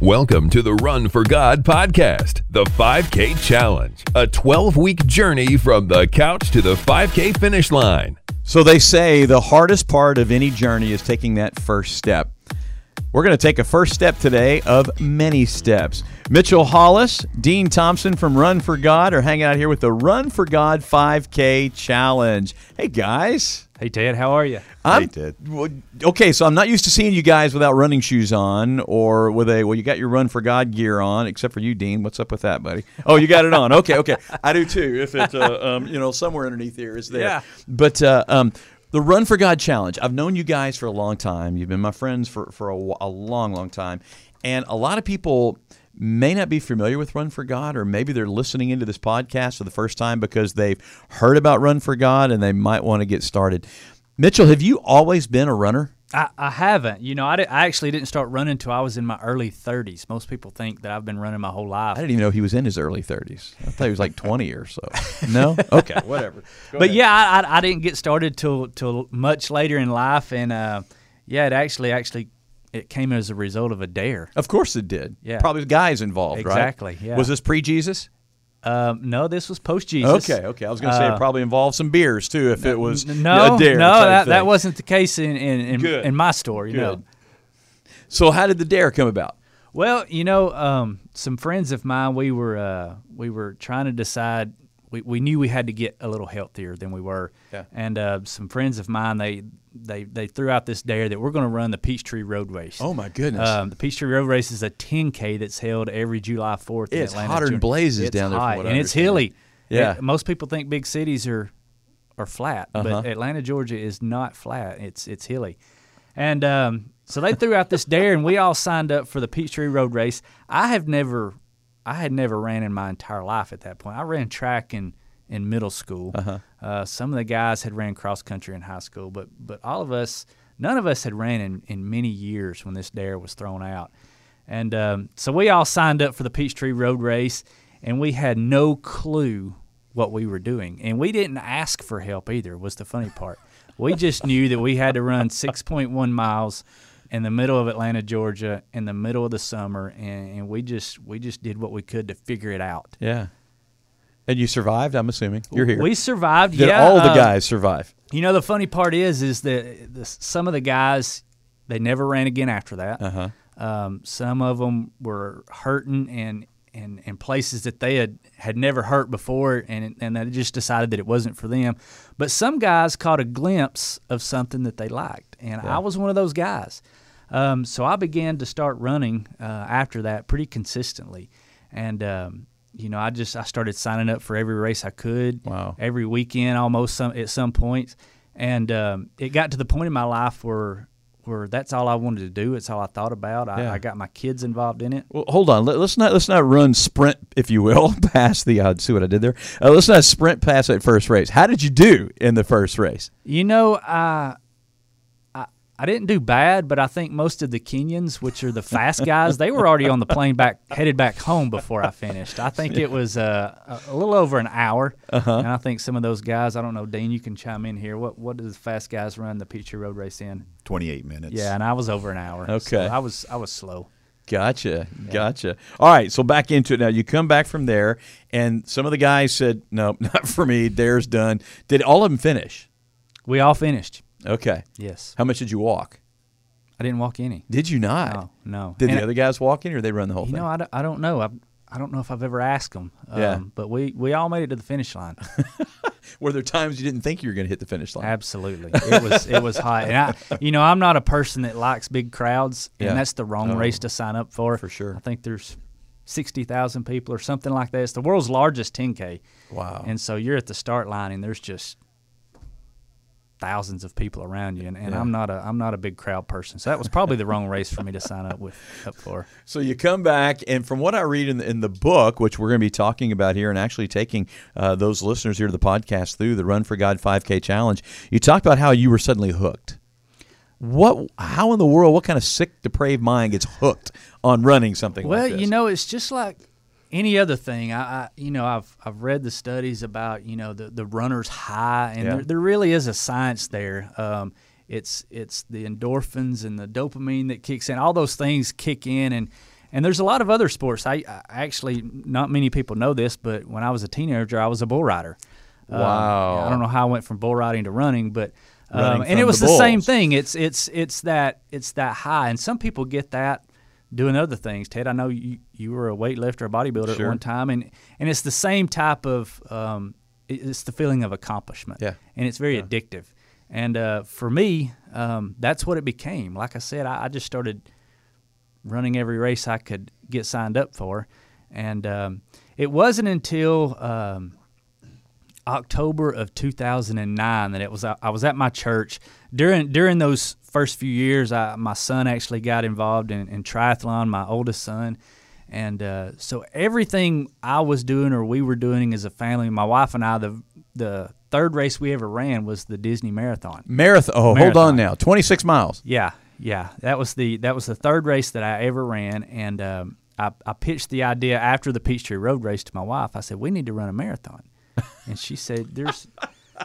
Welcome to the Run for God podcast, the 5K Challenge, a 12 week journey from the couch to the 5K finish line. So they say the hardest part of any journey is taking that first step. We're going to take a first step today of many steps. Mitchell Hollis, Dean Thompson from Run for God are hanging out here with the Run for God 5K Challenge. Hey, guys. Hey Ted, how are you? I'm, Hey, Ted. Okay, so I'm not used to seeing you guys without running shoes on or with a, well, you got your Run for God gear on, except for you, Dean. What's up with that, buddy? Oh, you got it on. Okay, okay. I do too, if it's, uh, um, you know, somewhere underneath here is there. Yeah. But, uh, um, the Run for God Challenge. I've known you guys for a long time. You've been my friends for, for a, a long, long time. And a lot of people may not be familiar with Run for God, or maybe they're listening into this podcast for the first time because they've heard about Run for God and they might want to get started. Mitchell, have you always been a runner? I, I haven't. You know, I, di- I actually didn't start running until I was in my early 30s. Most people think that I've been running my whole life. I didn't even know he was in his early 30s. I thought he was like 20 or so. No? Okay, whatever. Go but ahead. yeah, I, I, I didn't get started till till much later in life, and uh, yeah, it actually actually it came as a result of a dare. Of course it did. Yeah. Probably guys involved, right? Exactly, yeah. Was this pre Jesus? Um, no, this was post Jesus. Okay, okay. I was going to say it Uh, probably involved some beers too if it was No, a dare. no, that, that wasn't the case in in, in, in my story. Good. No. So how did the dare come about? Well, you know, um, some friends of mine, we were uh, we were trying to decide. We, we knew we had to get a little healthier than we were, Yeah. and uh, some friends of mine they they they threw out this dare that we're going to run the Peachtree Road Race. Oh my goodness. Um, the Peachtree Road Race is a 10k that's held every July 4th. in It's Atlanta, hotter than blazes It's down there from hot, what I and it's hilly. Yeah. It- most people think big cities are are flat, Uh-huh. but Atlanta, Georgia is not flat. It's it's hilly, and um, so they threw out this dare, and we all signed up for the Peachtree Road Race. I have never, I had never ran in my entire life at that point. I ran track in in middle school. Uh-huh. some of the guys had ran cross country in high school, but but all of us, none of us had ran in, in many years when this dare was thrown out. And um, so we all signed up for the Peachtree Road Race, and we had no clue what we were doing. And we didn't ask for help either, was the funny part. We just knew that we had to run 6.1 miles in the middle of Atlanta, Georgia, in the middle of the summer, and, and we just we just did what we could to figure it out. yeah. And you survived, I'm assuming. You're here. We survived. did yeah, all the uh, guys survive? You know, the funny part is, is that the, some of the guys they never ran again after that. Uh-huh. Um, some of them were hurting and in, in places that they had, had never hurt before, and and they just decided that it wasn't for them. But some guys caught a glimpse of something that they liked, and I was one of those guys. Um, so I began to start running uh, after that pretty consistently, and um, you know I just I started signing up for every race I could. Wow. Every weekend, almost some at some points, and um, it got to the point in my life where where that's all I wanted to do. It's all I thought about. I, Yeah. I got my kids involved in it. Well, hold on. Let, us not let's not run sprint, if you will, past the. Uh, see what I did there. Uh, let's not sprint past that first race. How did you do in the first race? You know, I, I I didn't do bad, but I think most of the Kenyans, which are the fast guys, they were already on the plane back headed back home before I finished. I think it was uh, a, a little over an hour, Uh-huh. and I think some of those guys. I don't know, Dean, you can chime in here. What what does the fast guys run the Peachtree Road Race in? 28 minutes. Yeah, and I was over an hour. Okay. so I was I was slow. Gotcha, gotcha. All right, so back into it now. You come back from there, and some of the guys said, "No, not for me. Dare's done." Did all of them finish? We all finished. Okay. Yes, How much did you walk? I didn't walk any. Did you not? No, no. Did And the other guys walk in, or they run the whole You thing? No, I don't, I don't know. I, I don't know if I've ever asked them. Um, Yeah. But we, we all made it to the finish line. Were there times you didn't think you were going to hit the finish line? Absolutely, it was it was hot. And I, you know, I'm not a person that likes big crowds, and Yeah. that's the wrong Oh. race to sign up for. For sure. I think there's sixty thousand people or something like that. It's the world's largest 10k. Wow. And so you're at the start line, and there's just thousands of people around you, and, and Yeah. I'm not a I'm not a big crowd person. So that was probably the wrong race for me to sign up with up for. So you come back, and from what I read in the, in the book, which we're going to be talking about here, and actually taking uh, those listeners here to the podcast through the Run for God 5K challenge, you talked about how you were suddenly hooked. What? How in the world? What kind of sick, depraved mind gets hooked on running something Well, like this? you know, it's just like any other thing. I, I, you know, I've I've read the studies about you know the the runner's high, and Yeah. there, there really is a science there. Um, it's it's the endorphins and the dopamine that kicks in. All those things kick in, and and there's a lot of other sports. I, I actually not many people know this, but when I was a teenager, I was a bull rider. Um, Wow. I don't know how I went from bull riding to running, but um, and it was the the, same thing. It's it's it's that it's that high, and some people get that doing other things. Ted, I know you you were a weightlifter, a bodybuilder Sure. at one time, and and it's the same type of um, it's the feeling of accomplishment. Yeah. and it's very addictive. And uh, for me, um, that's what it became. Like I said, I, I just started running every race I could get signed up for, and um, it wasn't until um, October of 2009 that it was I was at my church during during those first few years. I, my son actually got involved in, in triathlon, my oldest son, and uh, so everything I was doing or we were doing as a family, my wife and I, the the third race we ever ran was the Disney Marathon. Marathon. Oh, hold on now. 26 miles. Yeah, yeah. That was the that was the third race that I ever ran, and um, I, I pitched the idea after the Peachtree Road race to my wife. I said we need to run a marathon, and she said there's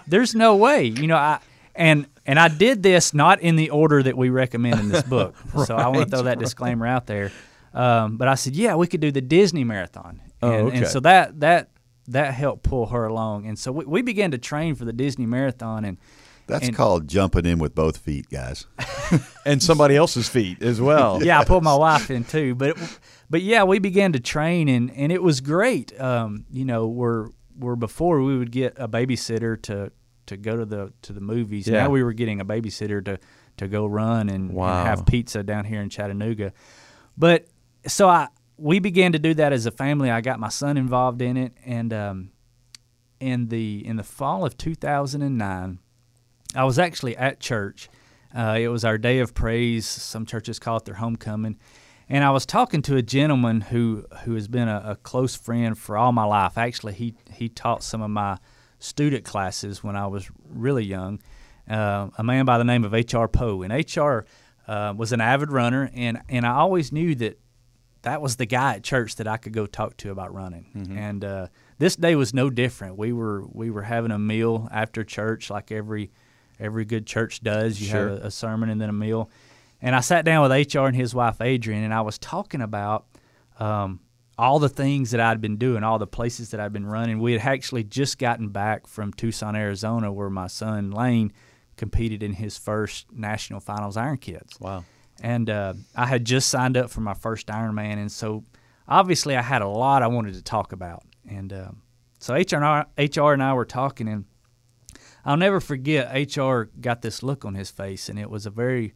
there's no way. You know I. And and I did this not in the order that we recommend in this book, so I want to throw that disclaimer out there. Um, but I said, yeah, we could do the Disney marathon, Oh, and, okay. and so that that that helped pull her along, and so we, we began to train for the Disney marathon, and That's And- called jumping in with both feet, guys. And somebody else's feet as well. yeah, I pulled my wife in too. But it, but yeah, we began to train and, and it was great. Um, you know, where where before we would get a babysitter to, to go to the to the movies. Yeah. Now we were getting a babysitter to, to go run and, and have pizza down here in Chattanooga. But so I we began to do that as a family. I got my son involved in it and um, in the in the fall of 2009 I was actually at church. Uh, it was our day of praise. Some churches call it their homecoming. And I was talking to a gentleman who, who has been a, a close friend for all my life. Actually, he, he taught some of my student classes when I was really young. Uh, a man by the name of H.R. Poe. And H.R. Uh, was an avid runner, and, and I always knew that that was the guy at church that I could go talk to about running. Mm-hmm. And uh, this day was no different. We were we were having a meal after church, like every every good church does. You Sure. have a, a sermon and then a meal. And I sat down with HR and his wife Adrian, and I was talking about um, all the things that I'd been doing, all the places that I'd been running. We had actually just gotten back from Tucson, Arizona, where my son Lane competed in his first national finals Iron Kids Wow. and uh, I had just signed up for my first Ironman, and so obviously I had a lot I wanted to talk about, and um, so HR and, I, HR and I were talking, and I'll never forget HR got this look on his face, and it was a very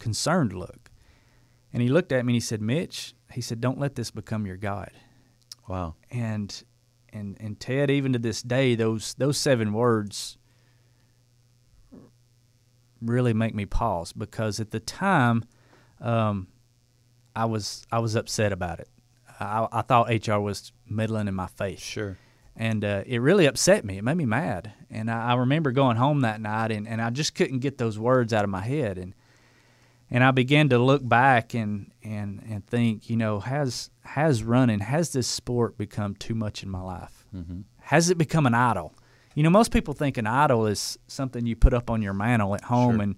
concerned look, and he looked at me and he said, "Mitch," he said, "Don't let this become your God," Wow. and and and Ted, even to this day, those those seven words really make me pause because at the time, um, I was I was upset about it. I, I thought HR was meddling in my faith, Sure. and uh, it really upset me. It made me mad, and I, I remember going home that night, and, and I just couldn't get those words out of my head, and and I began to look back and and and think, you know, has has running has this sport become too much in my life? Mm-hmm. Has it become an idol? You know, most people think an idol is something you put up on your mantle at home, Sure. and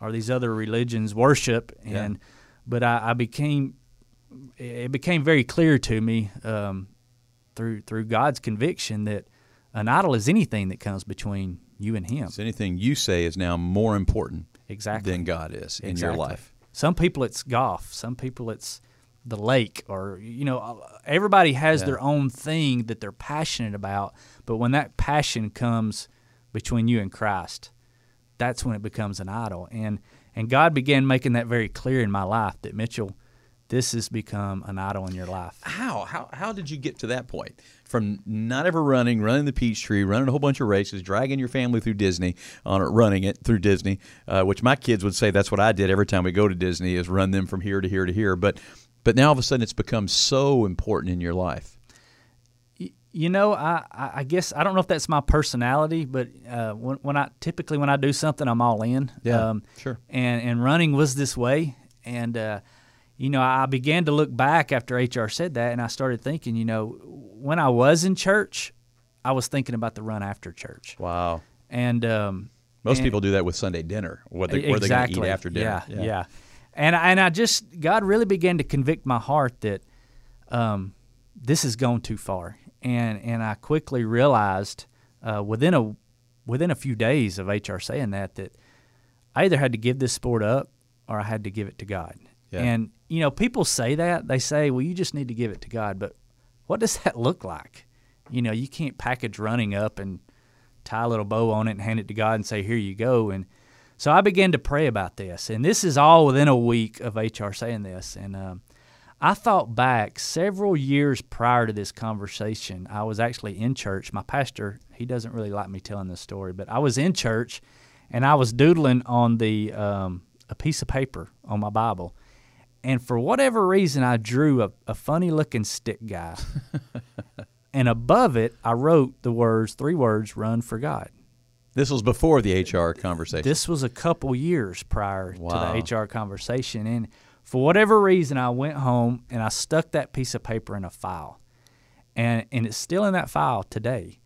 or these other religions worship. Yeah. And but I, I became it became very clear to me um, through through God's conviction that an idol is anything that comes between you and Him. So anything you say is now more important Exactly. than God is in your life. Some people it's golf. Some people it's the lake, or you know, everybody has Yeah. their own thing that they're passionate about. But when that passion comes between you and Christ, that's when it becomes an idol. And and God began making that very clear in my life that Mitchell, this has become an idol in your life. How? How how did you get to that point? From not ever running, running the Peachtree, running a whole bunch of races, dragging your family through Disney on running it through Disney, uh, which my kids would say that's what I did every time we go to Disney is run them from here to here to here. But but now all of a sudden it's become so important in your life. You know, I, I I guess I don't know if that's my personality, but uh, when, when I typically when I do something, I'm all in. Yeah, um, sure. And and running was this way, and uh, you know, I began to look back after HR said that, and I started thinking, you know, when I was in church, I was thinking about the run after church, Wow. and um, Most and- people do that with Sunday dinner. What they, where exactly. they going to eat after dinner? Yeah, yeah. and I, and I just God really began to convict my heart that um, this has gone too far, and and I quickly realized uh, within a within a few days of HR saying that that I either had to give this sport up or I had to give it to God. Yeah. And you know, people say that they say, "Well, you just need to give it to God," but what does that look like? You know, you can't package running up and tie a little bow on it and hand it to God and say, "Here you go." And so I began to pray about this, and this is all within a week of HR saying this. And um, I thought back several years prior to this conversation. I was actually in church. My pastor, he doesn't really like me telling this story, but I was in church, and I was doodling on the um, a piece of paper on my Bible, and for whatever reason, I drew a, a funny looking stick guy, and above it, I wrote the words, three words, "Run for God." This was before the HR conversation. This was a couple years prior Wow. to the HR conversation. And for whatever reason, I went home and I stuck that piece of paper in a file. And, and it's still in that file today.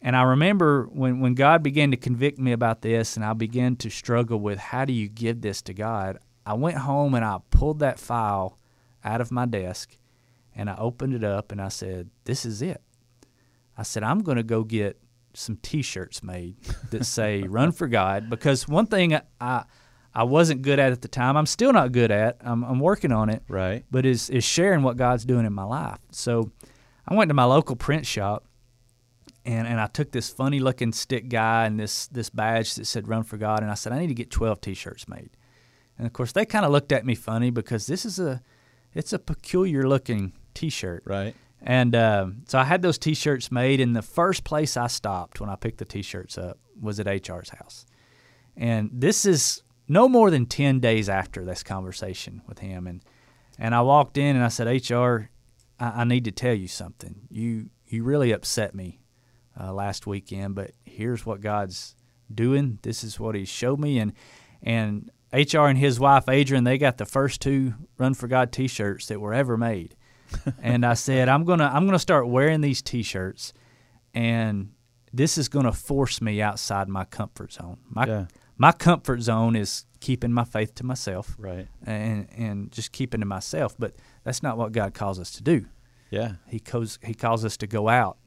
And I remember when, when God began to convict me about this and I began to struggle with how do you give this to God, I went home and I pulled that file out of my desk and I opened it up and I said, This is it. I said, I'm going to go get some T-shirts made that say "Run for God" because one thing I, I I wasn't good at at the time, I'm still not good at. I'm, I'm working on it, right. but is is sharing what God's doing in my life. So I went to my local print shop and, and I took this funny looking stick guy and this this badge that said "Run for God" and I said I need to get 12 T-shirts made. And of course they kind of looked at me funny because this is a it's a peculiar looking T-shirt. Right. And um, so I had those T-shirts made, and the first place I stopped when I picked the T-shirts up was at HR's house. And this is no more than ten days after this conversation with him, and and I walked in and I said, HR, I, I need to tell you something. You you really upset me uh, last weekend, but here's what God's doing. This is what He showed me, and and HR and his wife Adrian, they got the first two Run for God T-shirts that were ever made and I said, I'm gonna I'm gonna start wearing these T-shirts, and this is gonna force me outside my comfort zone. My Yeah. my comfort zone is keeping my faith to myself, Right. and and just keeping to myself. But that's not what God calls us to do. Yeah. He calls he calls us to go out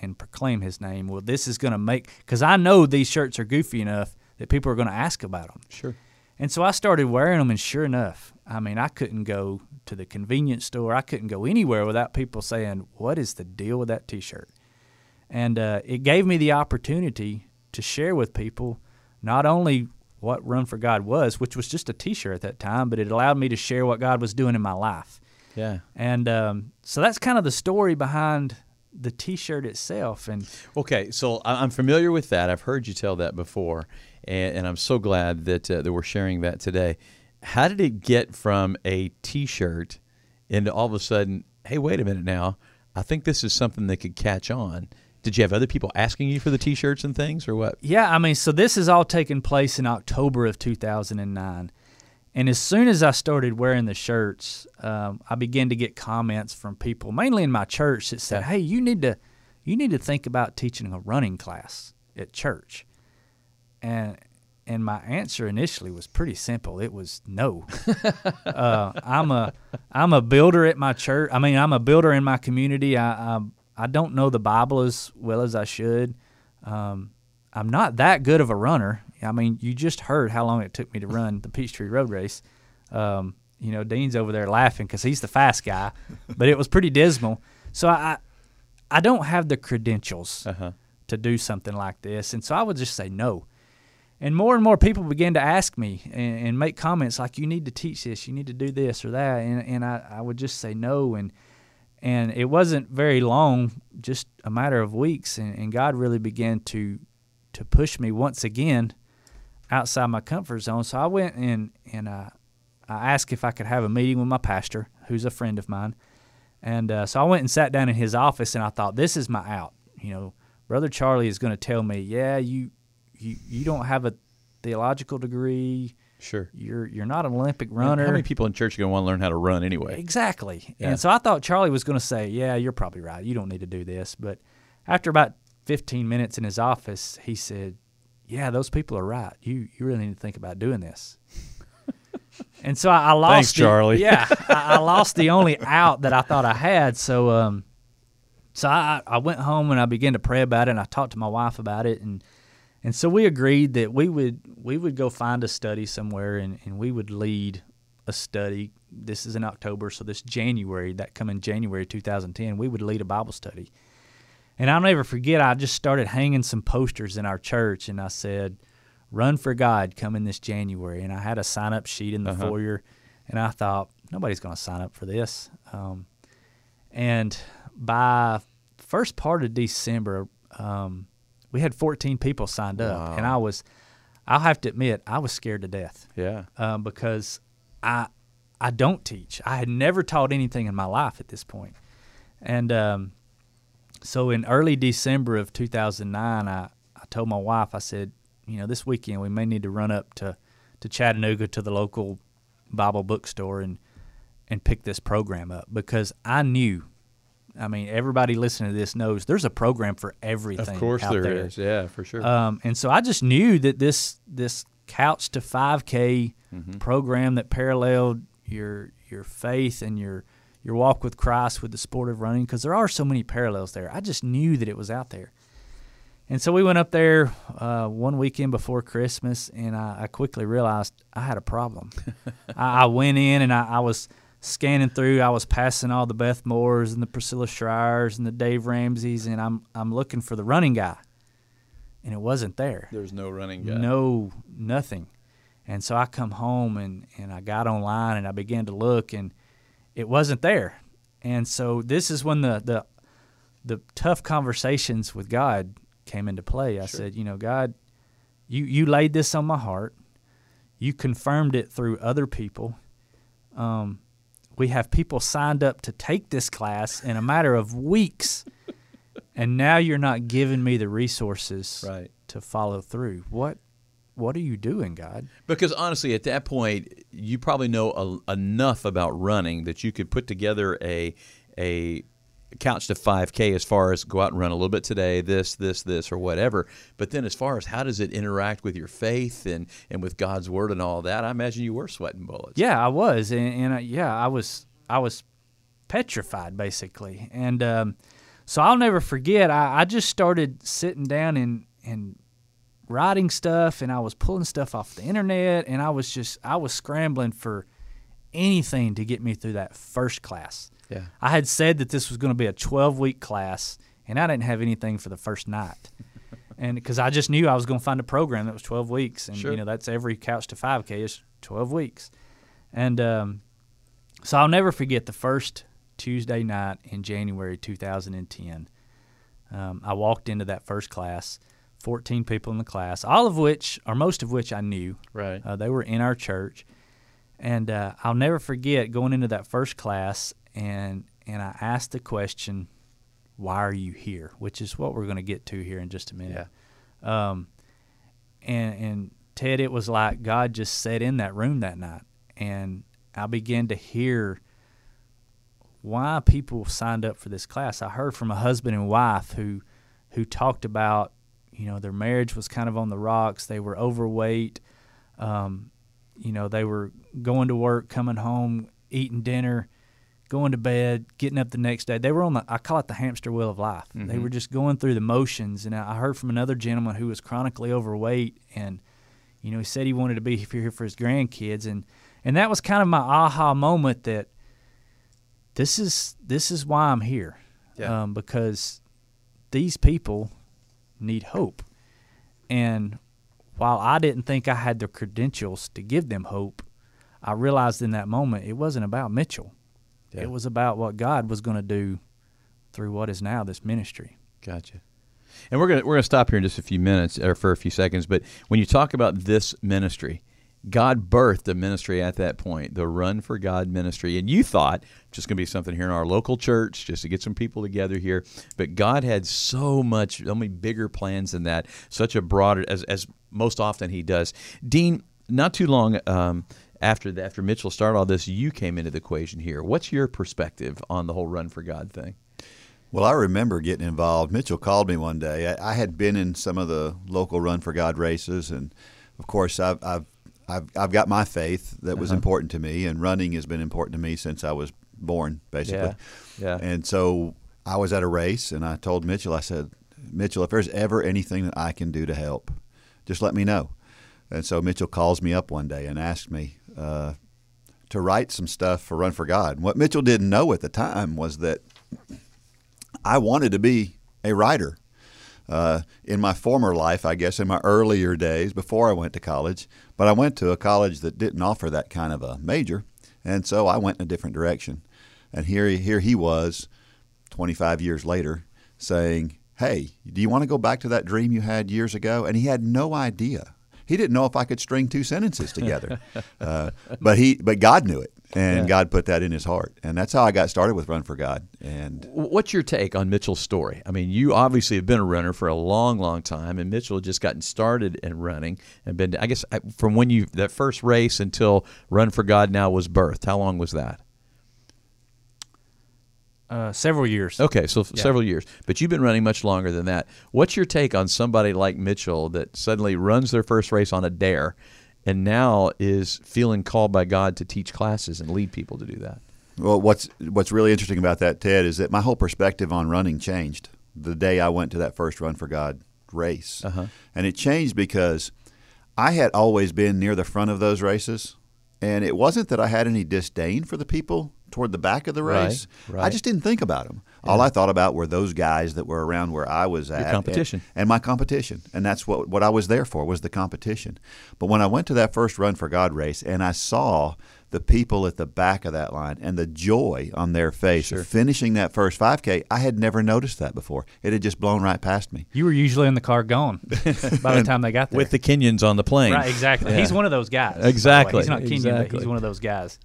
and proclaim His name. Well, this is gonna make because I know these shirts are goofy enough that people are gonna ask about them. Sure. And so I started wearing them, and sure enough, I mean, I couldn't go to the convenience store. I couldn't go anywhere without people saying, "What is the deal with that T-shirt?" And uh, it gave me the opportunity to share with people not only what Run for God was, which was just a T-shirt at that time, but it allowed me to share what God was doing in my life. Yeah. And um, so that's kind of the story behind the T-shirt itself. And Okay, so I'm familiar with that. I've heard you tell that before, and, and I'm so glad that uh, that we're sharing that today. How did it get from a T-shirt into all of a sudden? Hey, wait a minute now. I think this is something that could catch on. Did you have other people asking you for the T-shirts and things, or what? Yeah, I mean, so this has all taken place in October of 2009. And as soon as I started wearing the shirts, um, I began to get comments from people, mainly in my church, that said, "Hey, you need to, you need to think about teaching a running class at church." And and my answer initially was pretty simple. It was no. uh, I'm a I'm a builder at my church. I mean, I'm a builder in my community. I I, I don't know the Bible as well as I should. Um, I'm not that good of a runner. I mean, you just heard how long it took me to run the Peachtree Road Race. Um, you know, Dean's over there laughing because he's the fast guy, but it was pretty dismal. So I, I don't have the credentials Uh-huh. to do something like this, and so I would just say no. And more and more people began to ask me and, and make comments like, "You need to teach this. You need to do this or that," and and I, I would just say no. And and it wasn't very long, just a matter of weeks, and, and God really began to to push me once again outside my comfort zone. So I went and and uh, I asked if I could have a meeting with my pastor, who's a friend of mine, and uh, so I went and sat down in his office, and I thought, this is my out. You know, Brother Charlie is going to tell me, yeah, you you you don't have a theological degree. Sure. You're you're not an Olympic runner. How many people in church are going to want to learn how to run anyway? Exactly. Yeah. And so I thought Charlie was going to say, "Yeah, you're probably right. You don't need to do this." But after about 15 minutes in his office, he said, "Yeah, those people are right. You you really need to think about doing this." and so I, I lost. Thanks, the- Charlie. Yeah, I, I lost the only out that I thought I had. So, um, so I, I went home and I began to pray about it, and I talked to my wife about it, and and so we agreed that we would we would go find a study somewhere, and, and we would lead a study. This is in October, so this January, that coming January 2010, we would lead a Bible study. And I'll never forget, I just started hanging some posters in our church, and I said, Run for God coming this January. And I had a sign up sheet in the foyer, and I thought, nobody's going to sign up for this. Um, and by first part of December, um, we had 14 people signed up, and I was, I'll have to admit, I was scared to death Yeah. um, because I I don't teach. I had never taught anything in my life at this point, and um, so in early December of 2009, I, I told my wife, I said, you know, this weekend we may need to run up to to Chattanooga to the local Bible bookstore and and pick this program up because I knew. I mean, everybody listening to this knows there's a program for everything. Of course there there. is. Yeah, for sure. Um, and so I just knew that this this couch to 5K Mm-hmm. program that paralleled your your faith and your your walk with Christ with the sport of running because there are so many parallels there. I just knew that it was out there. And so we went up there uh, one weekend before Christmas, and I, I quickly realized I had a problem. I, I went in and I, I was scanning through. I was passing all the Beth Moores and the Priscilla Shirers and the Dave Ramseys, and I'm I'm looking for the running guy, and it wasn't there. There's no running guy. No, nothing. And so I come home and, and I got online and I began to look and it wasn't there. And so this is when the the, the tough conversations with God came into play. I said, you know, God, you, you laid this on my heart. You confirmed it through other people. Um, we have people signed up to take this class in a matter of weeks. and now you're not giving me the resources Right. to follow through. What what are you doing, God? Because honestly, at that point, you probably know a, enough about running that you could put together a a couch to 5K as far as go out and run a little bit today, this, this, this, or whatever. But then as far as how does it interact with your faith and, and with God's word and all that, I imagine you were sweating bullets. Yeah, I was, and, and I, yeah, I was I was petrified basically, and um, so I'll never forget. I, I just started sitting down and and writing stuff, and I was pulling stuff off the internet, and I was just I was scrambling for anything to get me through that first class. Yeah. I had said that this was going to be a 12 week class, and I didn't have anything for the first night. and because I just knew I was going to find a program that was 12 weeks, and Sure. you know that's every couch to 5K is 12 weeks, and um, so I'll never forget the first Tuesday night in January 2010. Um, I walked into that first class, 14 people in the class, all of which, or most of which, I knew. Right. Uh, they were in our church, and uh, I'll never forget going into that first class and and I asked the question, "Why are you here?" Which is what we're going to get to here in just a minute. Um, and and Ted, it was like God just sat in that room that night, and I began to hear why people signed up for this class. I heard from a husband and wife who who talked about you know their marriage was kind of on the rocks. They were overweight. Um, you know they were going to work, coming home, eating dinner, going to bed, getting up the next day. They were on the I call it the hamster wheel of life. They were just going through the motions. And I heard from another gentleman who was chronically overweight and you know he said he wanted to be here for his grandkids and and that was kind of my aha moment that this is this is why I'm here. Yeah. Um, because these people need hope. And while I didn't think I had the credentials to give them hope, I realized in that moment it wasn't about Mitchell. Yeah. It was about what God was going to do through what is now this ministry. Gotcha. And we're gonna we're gonna stop here in just a few minutes or for a few seconds. But when you talk about this ministry, God birthed a ministry at that point, the Run for God ministry, and you thought just gonna be something here in our local church, just to get some people together here. But God had so much, so many bigger plans than that. Such a broader, as as most often He does. Dean, not too long. Um, after the, after Mitchell started all this, you came into the equation here. What's your perspective on the whole Run for God thing? Well, I remember getting involved. Mitchell called me one day. I, I had been in some of the local Run for God races, and of course, I've, I've I've I've got my faith that Uh-huh. was important to me, and running has been important to me since I was born, basically. Yeah. Yeah. And so I was at a race, and I told Mitchell, I said, Mitchell, if there's ever anything that I can do to help, just let me know. And so Mitchell calls me up one day and asks me uh, to write some stuff for Run for God. And what Mitchell didn't know at the time was that I wanted to be a writer. Uh, in my former life, I guess, in my earlier days before I went to college, but I went to a college that didn't offer that kind of a major, and so I went in a different direction. And here, he- here he was, 25 years later, saying, "Hey, do you want to go back to that dream you had years ago?" And he had no idea. He didn't know if I could string two sentences together, uh, but he, but God knew it, and Yeah. God put that in his heart, and that's how I got started with Run for God. And What's your take on Mitchell's story? I mean, you obviously have been a runner for a long, long time, and Mitchell had just gotten started in running and been. I guess from when you that first race until Run for God now was birthed. How long was that? Uh, several years. Okay, so f several years, but you've been running much longer than that. What's your take on somebody like Mitchell that suddenly runs their first race on a dare, and now is feeling called by God to teach classes and lead people to do that? Well, what's what's really interesting about that, Ted, is that my whole perspective on running changed the day I went to that first Run for God race, Uh-huh. and it changed because I had always been near the front of those races, and it wasn't that I had any disdain for the people toward the back of the Right, race. right. I just didn't think about them. All I thought about were those guys that were around where I was at, and- competition. and my competition, and that's what what I was there for was the competition. But when I went to that first Run for God race, and I saw the people at the back of that line and the joy on their face Sure. of finishing that first 5K, I had never noticed that before. It had just blown right past me. You were usually in the car gone by the time they got there. With the Kenyans on the plane, right, exactly. Yeah. He's one of those guys. by the way. Exactly, He's not Kenyan, but exactly. he's one of those guys.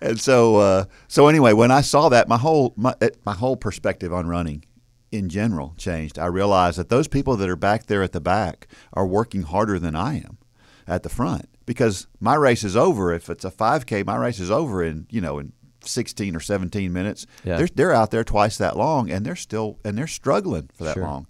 And so, uh, so anyway, when I saw that, my whole my, my whole perspective on running, in general, changed. I realized that those people that are back there at the back are working harder than I am at the front because my race is over. If it's a 5K, my race is over in you know in 16 or 17 minutes. Yeah. They're they're out there twice that long, and they're still and they're struggling for that Sure. long.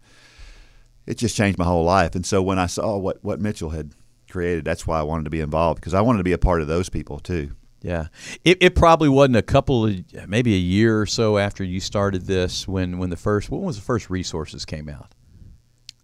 It just changed my whole life. And so when I saw what what Mitchell had created, that's why I wanted to be involved because I wanted to be a part of those people too. Yeah, it, it probably wasn't a couple of maybe a year or so after you started this when when the first when was the first resources came out.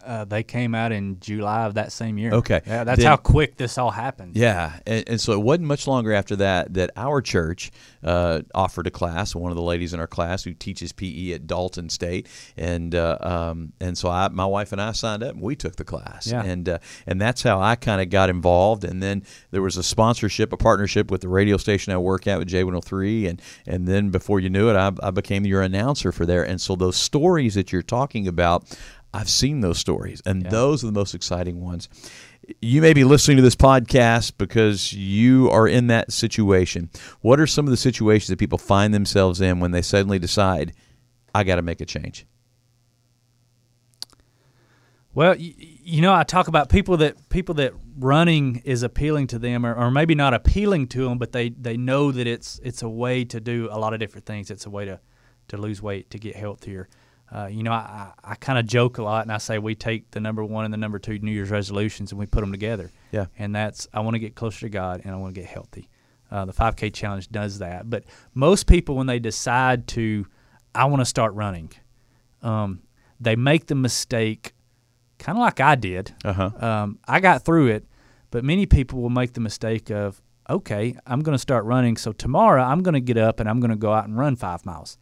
Uh, they came out in July of that same year. Okay. Yeah, that's Then- how quick this all happened. Yeah, and, and so it wasn't much longer after that that our church uh, offered a class. One of the ladies in our class who teaches PE at Dalton State, and uh, um, and so I, my wife and I signed up and we took the class, Yeah. and uh, and that's how I kind of got involved. And then there was a sponsorship, a partnership with the radio station I work at with J103, and and then before you knew it, I, I became your announcer for there. And so those stories that you're talking about. I've seen those stories, and those are the most exciting ones you may be listening to this podcast because you are in that situation. What are some of the situations that people find themselves in when they suddenly decide, I got to make a change? Well, you, you know, I talk about people that people that running is appealing to them, or, or maybe not appealing to them, but they, they know that it's it's a way to do a lot of different things. It's a way to, to lose weight, to get healthier. Uh, you know, I, I, kind of joke a lot, and I say we take the number one and the number two New Year's resolutions and we put them together. Yeah. and that's I want to get closer to God and I want to get healthy. Uh, the 5K challenge does that, but most people when they decide to, I want to start running, um, they make the mistake kind of like I did. Uh-huh. Um, I got through it, but many people will make the mistake of, okay, I'm going to start running. So tomorrow I'm going to get up and I'm going to go out and run five miles.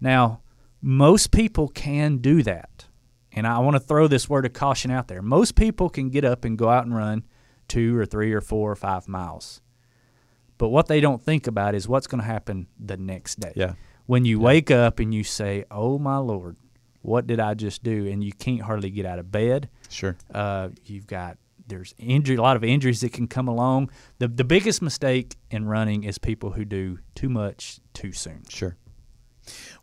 Now, most people can do that. And I want to throw this word of caution out there. Most people can get up and go out and run two or three or four or five miles. But what they don't think about is what's going to happen the next day. Yeah. When you wake up and you say, oh my Lord, what did I just do? And you can't hardly get out of bed. Sure. Uh, you've got there's injury, a lot of injuries that can come along. The the biggest mistake in running is people who do too much too soon. Sure.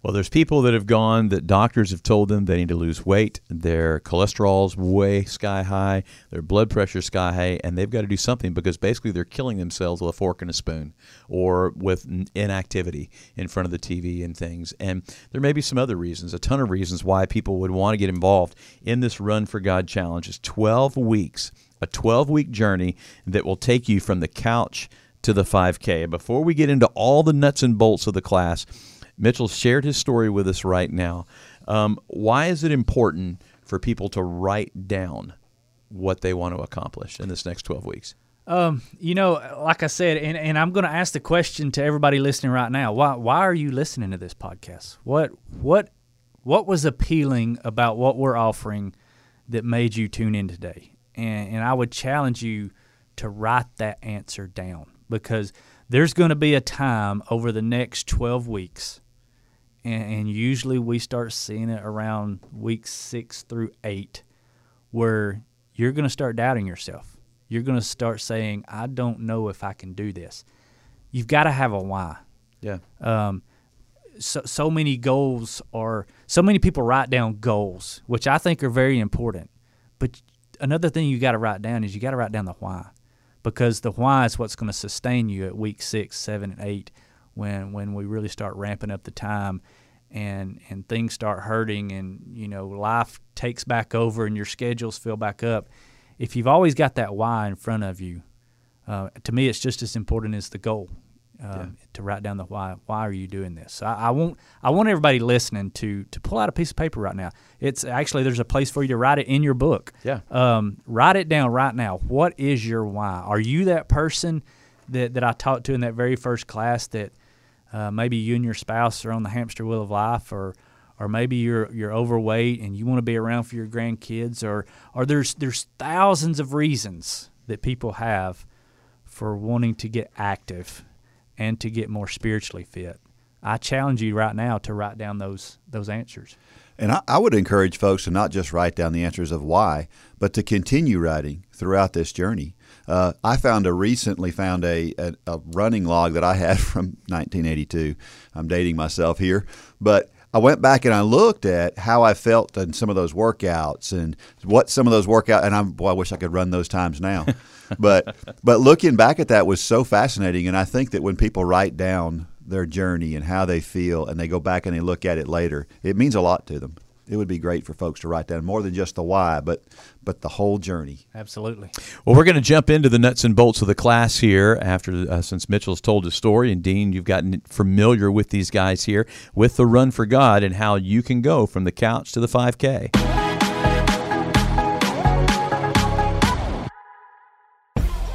Well, there's people that have gone that doctors have told them they need to lose weight. Their cholesterol's way sky high, their blood pressure's sky high, and they've got to do something because basically they're killing themselves with a fork and a spoon or with inactivity in front of the TV and things. And there may be some other reasons, a ton of reasons why people would want to get involved in this Run for God challenge. It's 12 weeks a 12 week journey that will take you from the couch to the 5K. And before we get into all the nuts and bolts of the class, Mitchell shared his story with us right now. Um, why is it important for people to write down what they want to accomplish in this next 12 weeks? Um, you know, like I said, and, and I'm going to ask the question to everybody listening right now: Why why are you listening to this podcast? What what what was appealing about what we're offering that made you tune in today? And and I would challenge you to write that answer down because there's going to be a time over the next 12 weeks, and, and usually we start seeing it around week six through eight, where you're going to start doubting yourself you're going to start saying, I don't know if I can do this. You've got to have a why. Yeah. Um, so, so many goals are, so many people write down goals, which I think are very important. But another thing you got to write down is you got to write down the why because the why is what's going to sustain you at week six, seven, and eight when, when we really start ramping up the time and and things start hurting and you know life takes back over and your schedules fill back up if you've always got that why in front of you, uh, to me, it's just as important as the goal. Um, yeah. To write down the why. Why are you doing this? I, I, want I want everybody listening to to pull out a piece of paper right now. It's actually there's a place for you to write it in your book. Yeah. Um, write it down right now. What is your why? Are you that person that that I talked to in that very first class that uh, maybe you and your spouse are on the hamster wheel of life, or or maybe you're you're overweight and you want to be around for your grandkids or or there's there's thousands of reasons that people have for wanting to get active and to get more spiritually fit. I challenge you right now to write down those those answers. And I, I, would encourage folks to not just write down the answers of why, but to continue writing throughout this journey. Uh, I found a recently found a, a, a running log that I had from 1982. I'm dating myself here, but I went back and I looked at how I felt in some of those workouts and what some of those workouts and I'm boy I wish I could run those times now. but but looking back at that was so fascinating and I think that when people write down their journey and how they feel and they go back and they look at it later, it means a lot to them it would be great for folks to write down more than just the why, but but the whole journey. Absolutely. Well, we're going to jump into the nuts and bolts of the class here after uh, since Mitchell's told his story and Dean, you've gotten familiar with these guys here with the Run for God and how you can go from the couch to the 5K.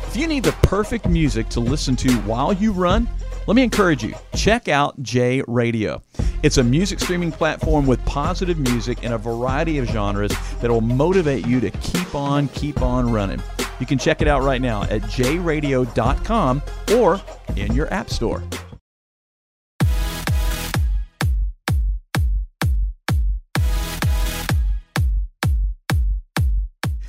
If you need the perfect music to listen to while you run, let me encourage you check out J Radio. It's a music streaming platform with positive music in a variety of genres that will motivate you to keep on, keep on running. You can check it out right now at jradio.com or in your app store.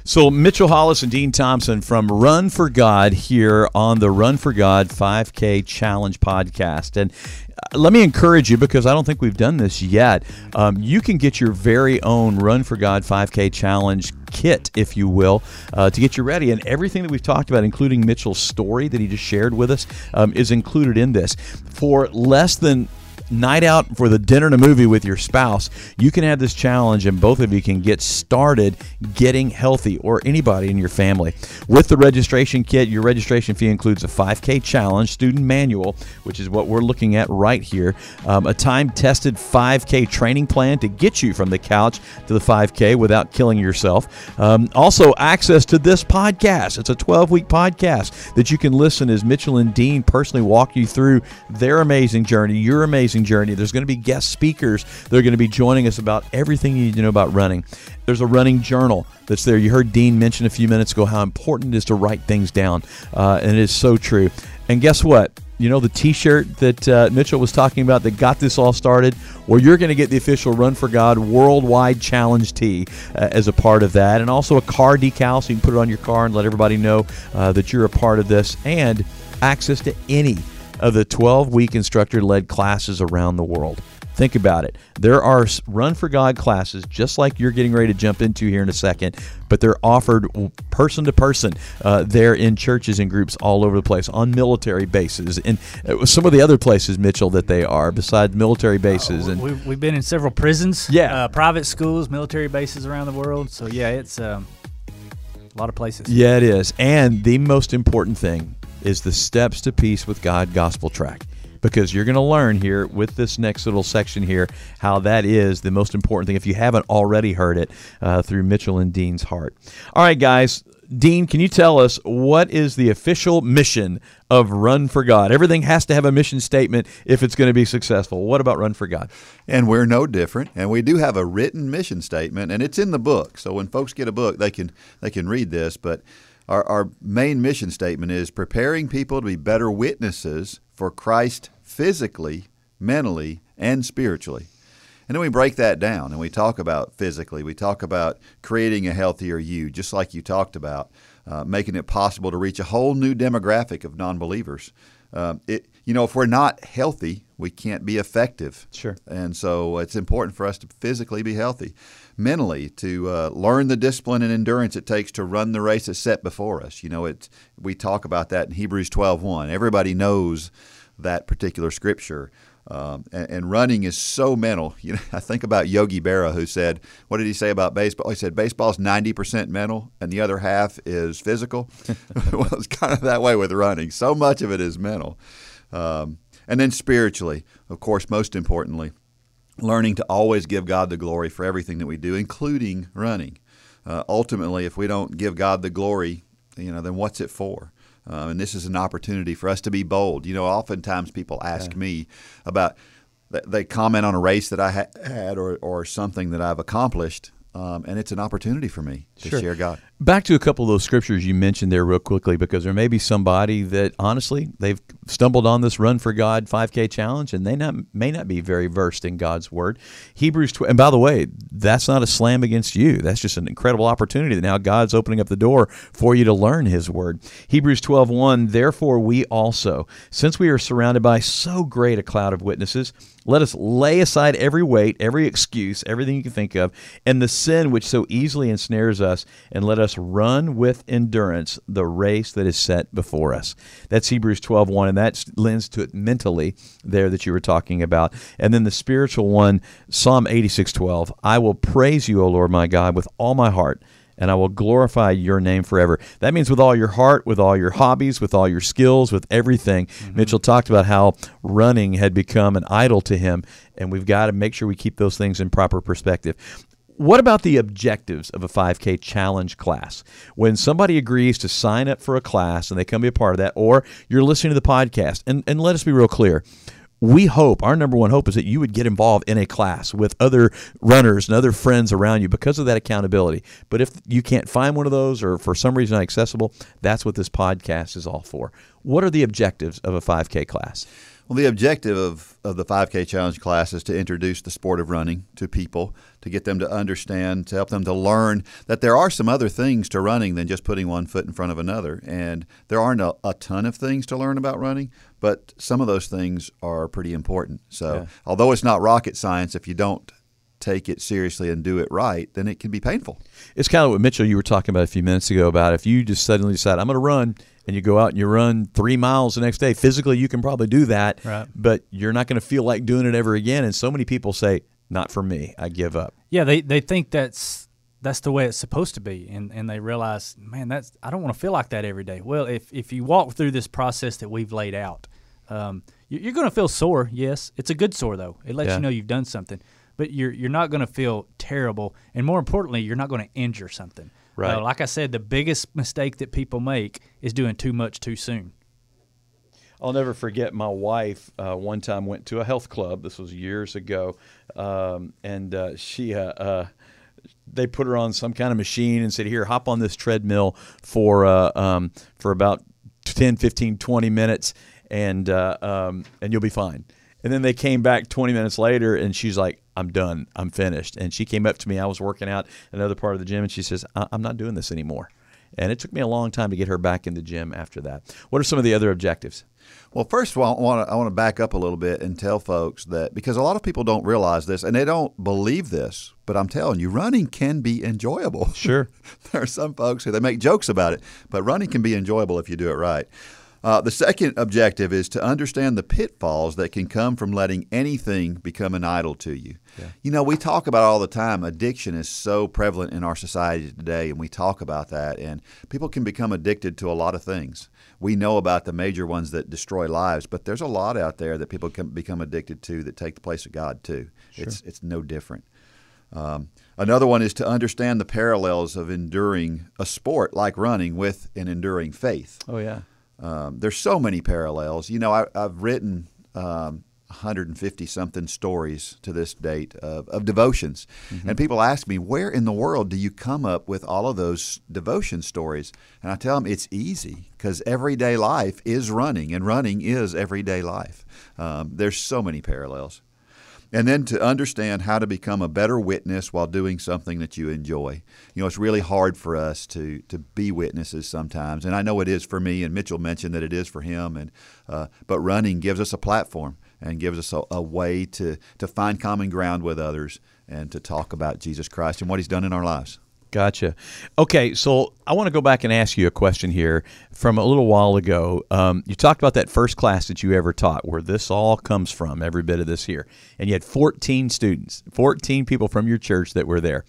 So, Mitchell Hollis and Dean Thompson from Run for God here on the Run for God 5K Challenge podcast. And uh, let me encourage you because I don't think we've done this yet. Um, you can get your very own Run for God 5K Challenge kit, if you will, uh, to get you ready. And everything that we've talked about, including Mitchell's story that he just shared with us, um, is included in this. For less than night out for the dinner and a movie with your spouse, you can have this challenge and both of you can get started getting healthy or anybody in your family. With the registration kit, your registration fee includes a 5K challenge, student manual, which is what we're looking at right here, um, a time tested 5K training plan to get you from the couch to the 5K without killing yourself. Um, also, access to this podcast. It's a 12 week podcast that you can listen as Mitchell and Dean personally walk you through their amazing journey, your amazing amazing journey. There's going to be guest speakers that are going to be joining us about everything you need to know about running. There's a running journal that's there. You heard Dean mention a few minutes ago how important it is to write things down, uh, and it is so true. And guess what? You know the T-shirt that uh, Mitchell was talking about that got this all started. Well, you're going to get the official Run for God Worldwide Challenge tee uh, as a part of that, and also a car decal so you can put it on your car and let everybody know uh, that you're a part of this, and access to any of the 12 week instructor led classes around the world. Think about it. There are Run for God classes just like you're getting ready to jump into here in a second, but they're offered person to person. Uh, they're in churches and groups all over the place, on military bases, and uh, some of the other places, Mitchell, that they are besides military bases. Uh, and we've, we've been in several prisons, yeah, uh, private schools, military bases around the world. So yeah, it's. Um, a lot of places. Yeah, it is. And the most important thing is the Steps to Peace with God gospel track. Because you're going to learn here with this next little section here how that is the most important thing if you haven't already heard it uh, through Mitchell and Dean's heart. All right, guys. Dean, can you tell us what is the official mission of Run for God? Everything has to have a mission statement if it's going to be successful. What about Run for God? And we're no different. And we do have a written mission statement, and it's in the book. So when folks get a book, they can they can read this. But our, our main mission statement is preparing people to be better witnesses for Christ physically, mentally, and spiritually. And then we break that down and we talk about physically. We talk about creating a healthier you, just like you talked about, uh, making it possible to reach a whole new demographic of non believers. Uh, it, you know, if we're not healthy, we can't be effective. Sure. And so it's important for us to physically be healthy, mentally to uh, learn the discipline and endurance it takes to run the race that's set before us. You know, it we talk about that in Hebrews 12:1. Everybody knows that particular scripture. Um, and, and, running is so mental. You know, I think about Yogi Berra, who said, "What did he say about baseball?" He said, "Baseball is ninety percent mental, and the other half is physical." well, it's kind of that way with running. So much of it is mental, um, and then spiritually, of course, most importantly, learning to always give God the glory for everything that we do, including running. Uh, ultimately, if we don't give God the glory, you know, then what's it for? Uh, and this is an opportunity for us to be bold. You know, oftentimes people ask yeah. me about, they comment on a race that I ha- had or, or something that I've accomplished, um, and it's an opportunity for me to sure. share God. Back to a couple of those scriptures you mentioned there, real quickly, because there may be somebody that honestly they've stumbled on this Run for God 5K challenge, and they not, may not be very versed in God's Word. Hebrews, 12, and by the way, that's not a slam against you. That's just an incredible opportunity that now God's opening up the door for you to learn His Word. Hebrews 12:1. Therefore, we also, since we are surrounded by so great a cloud of witnesses, let us lay aside every weight, every excuse, everything you can think of, and the sin which so easily ensnares us, and let us run with endurance the race that is set before us. That's Hebrews 12:1, and that lends to it mentally there that you were talking about. And then the spiritual one, Psalm 86:12. I will praise you, O Lord my God, with all my heart and I will glorify your name forever. That means with all your heart, with all your hobbies, with all your skills, with everything. Mm-hmm. Mitchell talked about how running had become an idol to him, and we've got to make sure we keep those things in proper perspective. What about the objectives of a 5K challenge class? When somebody agrees to sign up for a class and they come be a part of that, or you're listening to the podcast, and, and let us be real clear we hope our number one hope is that you would get involved in a class with other runners and other friends around you because of that accountability. But if you can't find one of those or for some reason not accessible that's what this podcast is all for. What are the objectives of a 5k class? Well, the objective of, of the 5K Challenge class is to introduce the sport of running to people, to get them to understand, to help them to learn that there are some other things to running than just putting one foot in front of another. And there aren't a, a ton of things to learn about running, but some of those things are pretty important. So, yeah. although it's not rocket science, if you don't take it seriously and do it right, then it can be painful. It's kind of what Mitchell you were talking about a few minutes ago about if you just suddenly decide I'm going to run and you go out and you run three miles the next day. Physically, you can probably do that, right. but you're not going to feel like doing it ever again. And so many people say, "Not for me. I give up." Yeah, they they think that's that's the way it's supposed to be, and and they realize, man, that's I don't want to feel like that every day. Well, if if you walk through this process that we've laid out, um, you're going to feel sore. Yes, it's a good sore though. It lets yeah. you know you've done something, but you're you're not going to feel terrible, and more importantly, you're not going to injure something. Right. Uh, like I said, the biggest mistake that people make is doing too much too soon. I'll never forget my wife uh, one time went to a health club. This was years ago, um, and uh, she uh, uh they put her on some kind of machine and said, "Here, hop on this treadmill for uh, um, for about 10, 15, 20 minutes, and uh, um, and you'll be fine." And then they came back 20 minutes later, and she's like, I'm done. I'm finished. And she came up to me. I was working out another part of the gym, and she says, I'm not doing this anymore. And it took me a long time to get her back in the gym after that. What are some of the other objectives? Well, first of all, I want to, I want to back up a little bit and tell folks that because a lot of people don't realize this and they don't believe this, but I'm telling you, running can be enjoyable. Sure. there are some folks who they make jokes about it, but running can be enjoyable if you do it right. Uh, the second objective is to understand the pitfalls that can come from letting anything become an idol to you. You know, we talk about all the time, addiction is so prevalent in our society today, and we talk about that, and people can become addicted to a lot of things. We know about the major ones that destroy lives, but there's a lot out there that people can become addicted to that take the place of God, too. It's, it's no different. Um, another one is to understand the parallels of enduring a sport like running with an enduring faith. Oh yeah. Um, there's so many parallels. You know, I, I've written um, 150 something stories to this date of, of devotions, and people ask me, where in the world do you come up with all of those devotion stories? And I tell them it's easy because everyday life is running, and running is everyday life. Um, there's so many parallels. And then to understand how to become a better witness while doing something that you enjoy. You know, it's really hard for us to to be witnesses sometimes, and I know it is for me. And Mitchell mentioned that it is for him. And uh, but running gives us a platform and gives us a, a way to to find common ground with others and to talk about Jesus Christ and what He's done in our lives. Gotcha. Okay, so I want to go back and ask you a question here from a little while ago. Um, you talked about that first class that you ever taught, where this all comes from, every bit of this here, and you had 14 students, 14 people from your church that were there.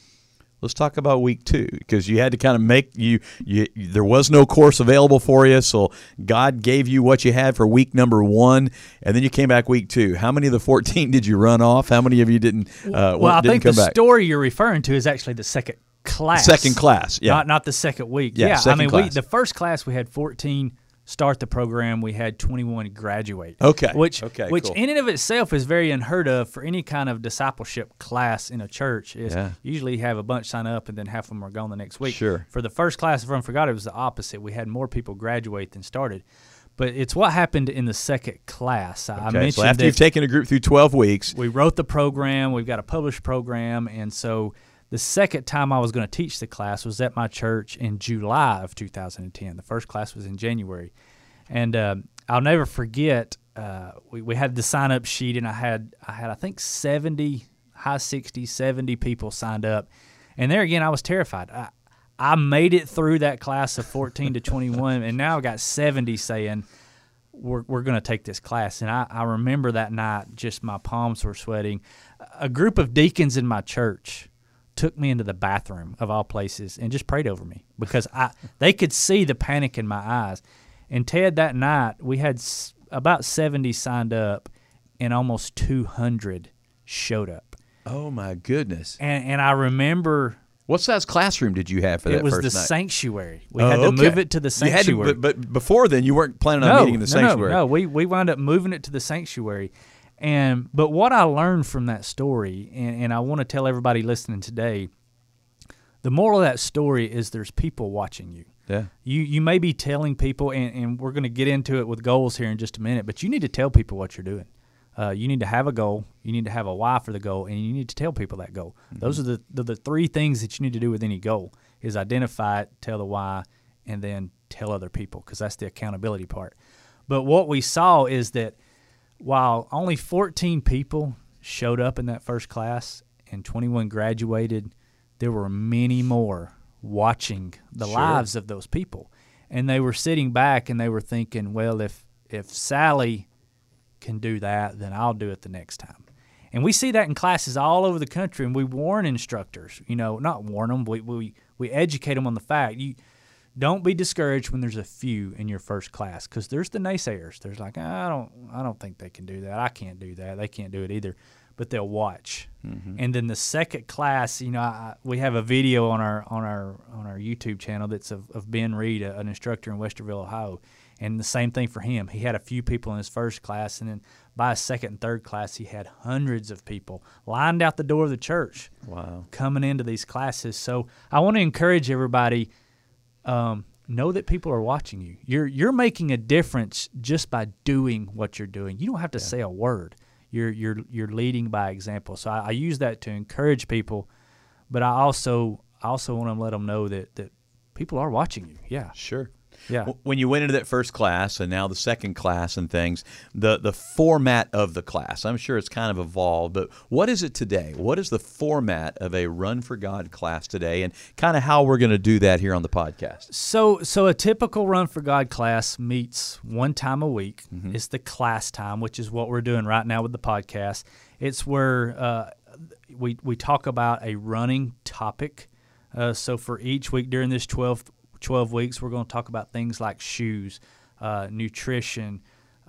Let's talk about week two because you had to kind of make you, you. There was no course available for you, so God gave you what you had for week number one, and then you came back week two. How many of the 14 did you run off? How many of you didn't? Uh, well, I didn't think the back? story you're referring to is actually the second class. Second class, yeah. Not not the second week. Yeah, Yeah, I mean, we the first class we had 14 start the program. We had 21 graduate. Okay, Which okay, which cool. in and of itself is very unheard of for any kind of discipleship class in a church. Is Yeah. usually you have a bunch sign up and then half of them are gone the next week. Sure. For the first class of Run for God, it was the opposite. We had more people graduate than started. But it's what happened in the second class. I Okay, mentioned so after you've taken a group through 12 weeks, we wrote the program. We've got a published program, and so the second time I was going to teach the class was at my church in July of 2010. The first class was in January, and um, I'll never forget. Uh, we, we had the sign up sheet, and I had I had I think 70, high 60, 70 people signed up, and there again I was terrified. I, I made it through that class of 14 to 21, and now I got 70 saying we're, we're going to take this class. And I, I remember that night, just my palms were sweating. A group of deacons in my church took me into the bathroom of all places and just prayed over me because I they could see the panic in my eyes. And Ted, that night we had s- about 70 signed up, and almost 200 showed up. oh my goodness. And, and I remember What size classroom did you have for that it was the night? sanctuary. We Oh, had to okay. move it to the You had to- sanctuary. but, but before then, you weren't planning on no, meeting in the no, sanctuary. No, no, we we wound up moving it to the sanctuary. And but what I learned from that story, and, and I want to tell everybody listening today, the moral of that story is there's people watching you. Yeah. You you may be telling people, and, and we're going to get into it with goals here in just a minute, but you need to tell people what you're doing. Uh, you need to have a goal. You need to have a why for the goal, and you need to tell people that goal. Those are the, the the three things that you need to do with any goal: is identify it, tell the why, and then tell other people, because that's the accountability part. But what we saw is that while only 14 people showed up in that first class and 21 graduated, there were many more watching the lives of those people. And they were sitting back and they were thinking, well, if if Sally can do that, then I'll do it the next time. And we see that in classes all over the country, and we warn instructors, you know, not warn them, we, we, we educate them on the fact. You don't be discouraged when there's a few in your first class because there's the naysayers. There's like, I don't, I don't think they can do that. I can't do that. They can't do it either. But they'll watch. Mm-hmm. And then the second class, you know, I, we have a video on our on our on our YouTube channel that's of, of Ben Reed, a, an instructor in Westerville, Ohio. And the same thing for him. He had a few people in his first class, and then by his second and third class, he had hundreds of people lined out the door of the church Wow. coming into these classes. So I want to encourage everybody um, know that people are watching you. You're you're making a difference just by doing what you're doing. You don't have to say a word. You're you're you're leading by example. So I, I use that to encourage people, but I also I also want to let them know that that people are watching you. Yeah. Sure. Yeah. When you went into that first class and now the second class and things, the the format of the class, I'm sure it's kind of evolved, but what is it today? What is the format of a Run for God class today and kind of how we're going to do that here on the podcast? So, so a typical Run for God class meets one time a week. It's the class time, which is what we're doing right now with the podcast. It's where uh, we we talk about a running topic. Uh, so for each week during this 12, 12 weeks, we're going to talk about things like shoes, uh, nutrition,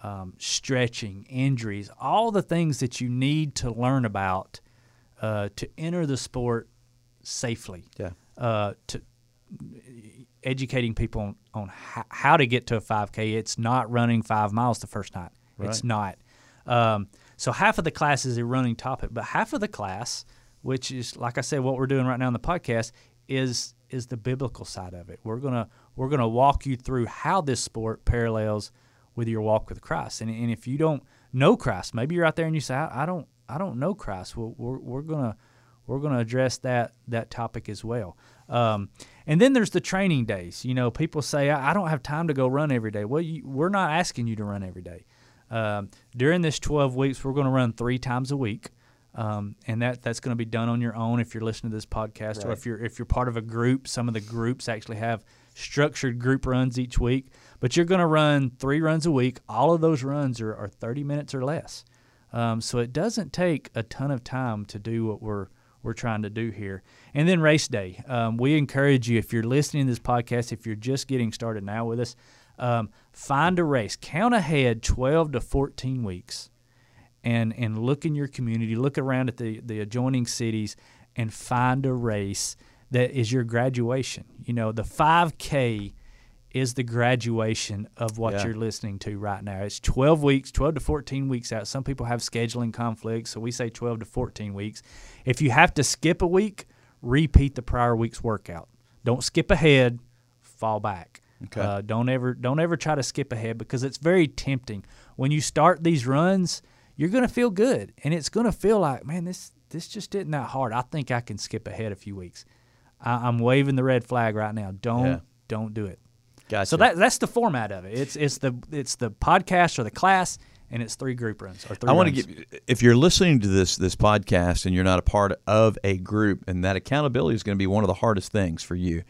um, stretching, injuries, all the things that you need to learn about uh, to enter the sport safely. Yeah. Uh, to educating people on, on how, how to get to a 5K. It's not running five miles the first night. Right. It's not. Um, so half of the class is a running topic, but half of the class, which is like I said, what we're doing right now in the podcast, is is the biblical side of it. We're gonna we're gonna walk you through how this sport parallels with your walk with Christ. And, and if you don't know Christ, maybe you're out there and you say, I, I don't I don't know Christ. Well, we're, we're gonna we're to address that that topic as well. Um, and then there's the training days. You know, people say I, I don't have time to go run every day. Well, you, we're not asking you to run every day. Um, during this 12 weeks, we're going to run three times a week, um, and that that's going to be done on your own if you're listening to this podcast or if you're if you're part of a group. Some of the groups actually have structured group runs each week, but you're going to run three runs a week. All of those runs are, are 30 minutes or less. Um, so it doesn't take a ton of time to do what we're we're trying to do here. And then race day. Um, we encourage you if you're listening to this podcast, if you're just getting started now with us, um, find a race. Count ahead 12 to 14 weeks, and and look in your community. Look around at the the adjoining cities, and find a race that is your graduation. You know, the 5K is the graduation of what Yeah. you're listening to right now. It's 12 weeks, 12 to 14 weeks out. Some people have scheduling conflicts, so we say 12 to 14 weeks. If you have to skip a week, repeat the prior week's workout. Don't skip ahead, fall back. Okay. Uh, don't ever don't ever try to skip ahead because it's very tempting. When you start these runs, you're going to feel good and it's going to feel like, man, this this just isn't that hard. I think I can skip ahead a few weeks. I, I'm waving the red flag right now. Don't Yeah. don't do it. Gotcha. So that that's the format of it. It's it's the it's the podcast or the class, and it's three group runs or three. I want to get if you're listening to this this podcast and you're not a part of a group, and that accountability is going to be one of the hardest things for you.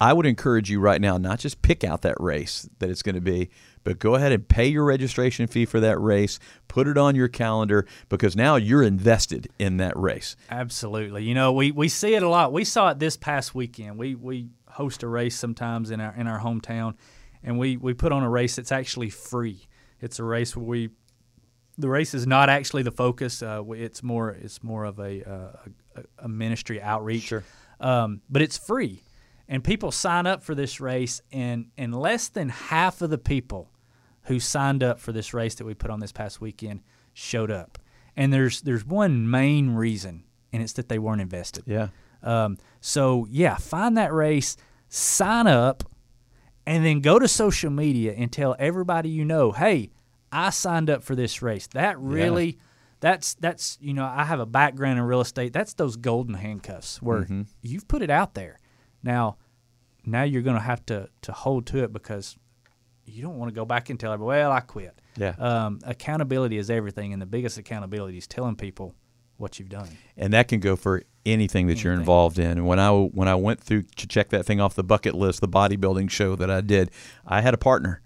I would encourage you right now not just pick out that race that it's going to be, but go ahead and pay your registration fee for that race. Put it on your calendar because now you're invested in that race. Absolutely. You know, we, we see it a lot. We saw it this past weekend. We we host a race sometimes in our in our hometown, and we we put on a race that's actually free. It's a race where we the race is not actually the focus. Uh, it's more it's more of a uh, a, a ministry outreach. Sure. Um, but it's free, and people sign up for this race, and and less than half of the people who signed up for this race that we put on this past weekend showed up. And there's there's one main reason, and it's that they weren't invested. Yeah. Um, so yeah, find that race, sign up, and then go to social media and tell everybody you know, hey, I signed up for this race. That really, that's that's you know, I have a background in real estate. That's those golden handcuffs where Mm-hmm. you've put it out there. Now, now you're going to have to to hold to it because you don't want to go back and tell everybody, well, I quit. Yeah. Um, accountability is everything, and the biggest accountability is telling people what you've done. and that can go for anything that you're involved in. And when I when I went through to check that thing off the bucket list, the bodybuilding show that I did, I had a partner,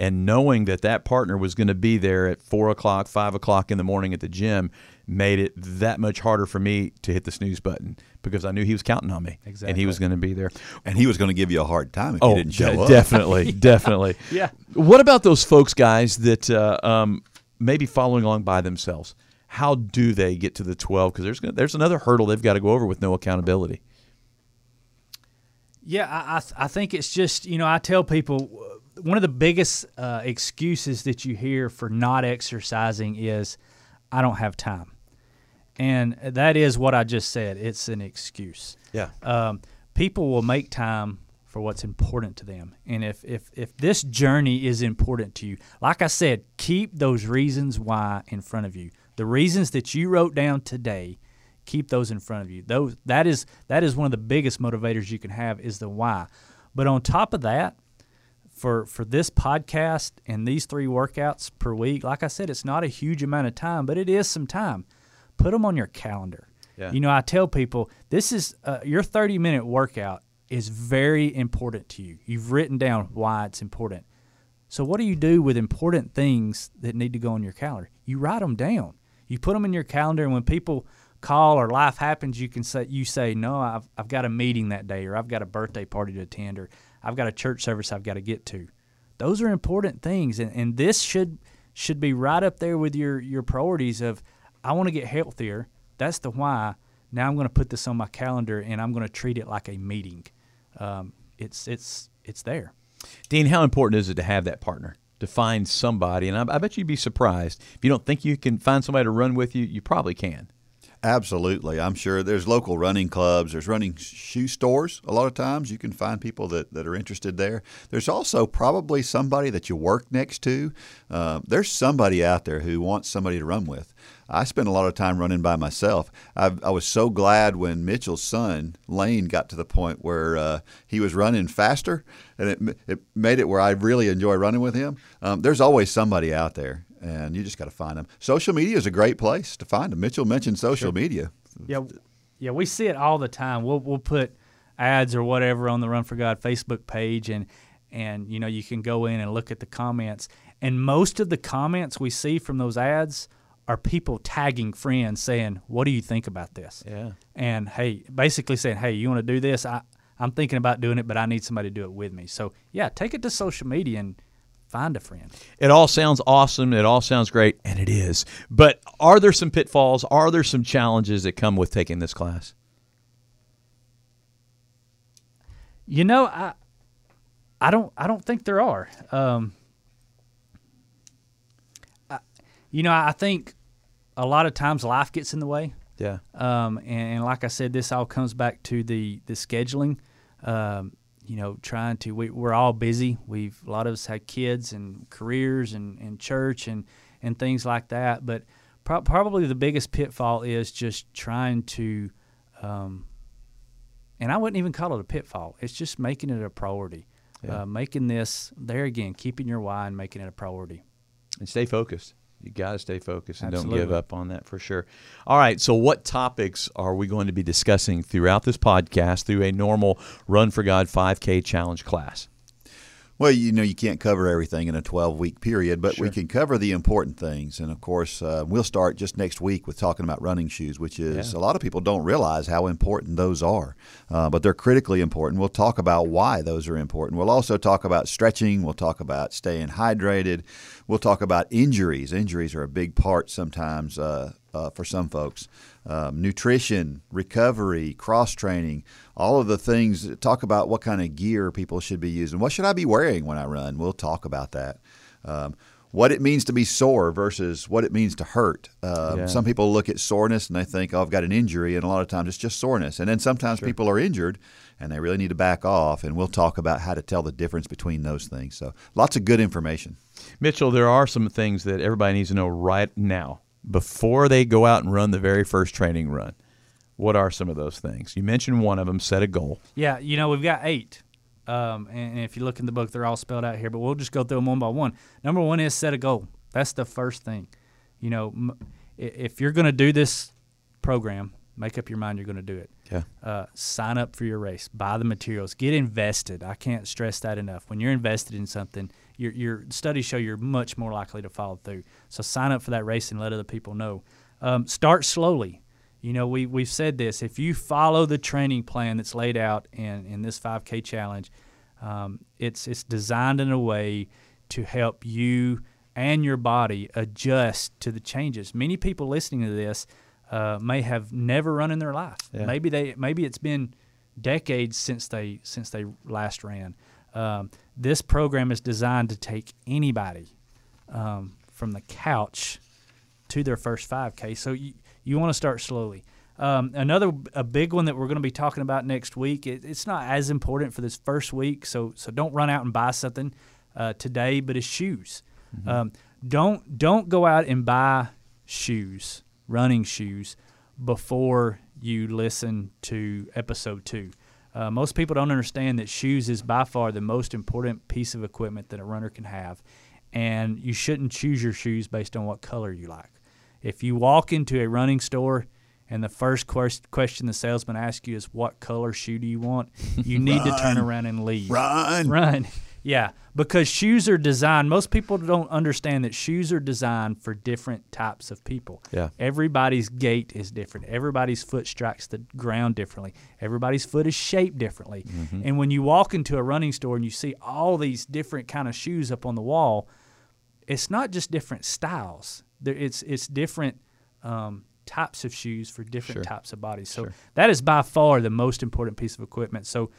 and knowing that that partner was going to be there at four o'clock, five o'clock in the morning at the gym, made it that much harder for me to hit the snooze button because I knew he was counting on me, Exactly. and he was going to be there. And he was going to give you a hard time if Oh, you didn't show de- up. definitely, definitely. Yeah. What about those folks, guys, that uh, um, may be following along by themselves? How do they get to the twelve? Because there's there's another hurdle they've got to go over with no accountability. Yeah, I, I, I think it's just, you know, I tell people uh, one of the biggest uh, excuses that you hear for not exercising is, I don't have time. And that is what I just said. It's an excuse. Yeah. Um, people will make time for what's important to them. And if, if, if this journey is important to you, like I said, keep those reasons why in front of you. The reasons that you wrote down today, keep those in front of you. Those that is that is one of the biggest motivators you can have is the why. But on top of that, for for this podcast and these three workouts per week, like I said, it's not a huge amount of time, but it is some time. Put them on your calendar. Yeah. You know, I tell people this is uh, your 30 minute workout is very important to you. You've written down why it's important. So what do you do with important things that need to go on your calendar? You write them down. You put them in your calendar, and when people call or life happens, you can say you say, "No, I've I've got a meeting that day, or I've got a birthday party to attend, or I've got a church service I've got to get to." Those are important things, and, and this should should be right up there with your your priorities of I want to get healthier. That's the why. Now I'm going to put this on my calendar, and I'm going to treat it like a meeting. Um, it's it's it's there. Dean, how important is it to have that partner? To find somebody, and I, I bet you'd be surprised if you don't think you can find somebody to run with you. You probably can. Absolutely. I'm sure there's local running clubs, there's running shoe stores. A lot of times you can find people that, that are interested there. There's also probably somebody that you work next to. Uh, there's somebody out there who wants somebody to run with. I spent a lot of time running by myself. I, I was so glad when Mitchell's son Lane got to the point where uh, he was running faster, and it it made it where I really enjoy running with him. Um, there's always somebody out there, and you just got to find them. Social media is a great place to find them. Mitchell mentioned social media. Yeah, yeah, we see it all the time. We'll we'll put ads or whatever on the Run for God Facebook page, and and you know you can go in and look at the comments. And most of the comments we see from those ads are people tagging friends saying, "What do you think about this?" Yeah. And hey, basically saying, "Hey, you want to do this? I I'm thinking about doing it, but I need somebody to do it with me." So yeah, take it to social media and find a friend. It all sounds awesome. It all sounds great, and it is. But are there some pitfalls? Are there some challenges that come with taking this class? You know, I I don't I don't think there are. Um, I, you know, I think a lot of times life gets in the way. Yeah. Um, and, and like I said, this all comes back to the the scheduling. Um, you know, trying to we, we're all busy. We've a lot of us had kids and careers and, and church and and things like that. But pro- probably the biggest pitfall is just trying to, um, and I wouldn't even call it a pitfall. It's just making it a priority. Yeah. Uh, making this there again, keeping your why and making it a priority. And stay focused. You got to stay focused and don't give up on that for sure. All right. So, what topics are we going to be discussing throughout this podcast through a normal Run for God 5K challenge class? Well, you know, you can't cover everything in a 12 week period, but we can cover the important things. And of course, uh, we'll start just next week with talking about running shoes, which is Yeah. a lot of people don't realize how important those are, uh, but they're critically important. We'll talk about why those are important. We'll also talk about stretching. We'll talk about staying hydrated. We'll talk about injuries. Injuries are a big part sometimes uh, uh, for some folks. Um, nutrition, recovery, cross training, all of the things. Talk about what kind of gear people should be using. What should I be wearing when I run? We'll talk about that. Um, what it means to be sore versus what it means to hurt. Um, Yeah. Some people look at soreness and they think, "Oh, I've got an injury," and a lot of times it's just soreness. And then sometimes people are injured and they really need to back off. And we'll talk about how to tell the difference between those things. So lots of good information. Mitchell, there are some things that everybody needs to know right now before they go out and run the very first training run. What are some of those things? You mentioned one of them, set a goal. Yeah, you know, we've got eight. Um, and, if you look in the book, they're all spelled out here, but we'll just go through them one by one. Number one is set a goal. That's the first thing. You know, if you're going to do this program, make up your mind you're going to do it. Yeah. Uh, sign up for your race, buy the materials, get invested. I can't stress that enough. When you're invested in something, your, your studies show you're much more likely to follow through. So sign up for that race and let other people know. Um, start slowly. You know, we, we've said this. If you follow the training plan that's laid out in, in this 5K challenge, um, it's, it's designed in a way to help you and your body adjust to the changes. Many people listening to this uh, may have never run in their life. Yeah. Maybe they maybe it's been decades since they since they last ran. Um, this program is designed to take anybody um, from the couch to their first 5K. So you, you want to start slowly. Um, another a big one that we're going to be talking about next week. It, it's not as important for this first week, so so don't run out and buy something uh, today. But it's shoes. Um, don't don't go out and buy shoes, running shoes, before you listen to episode two. Uh, most people don't understand that shoes is by far the most important piece of equipment that a runner can have, and you shouldn't choose your shoes based on what color you like. If you walk into a running store and the first quest- question the salesman asks you is what color shoe do you want, you need to turn around and leave. Run. Run. Yeah, because shoes are designed. Most people don't understand that shoes are designed for different types of people. Yeah. Everybody's gait is different. Everybody's foot strikes the ground differently. Everybody's foot is shaped differently. And when you walk into a running store and you see all these different kind of shoes up on the wall, it's not just different styles. There, it's it's different um, types of shoes for different Sure. types of bodies. So Sure. that is by far the most important piece of equipment. So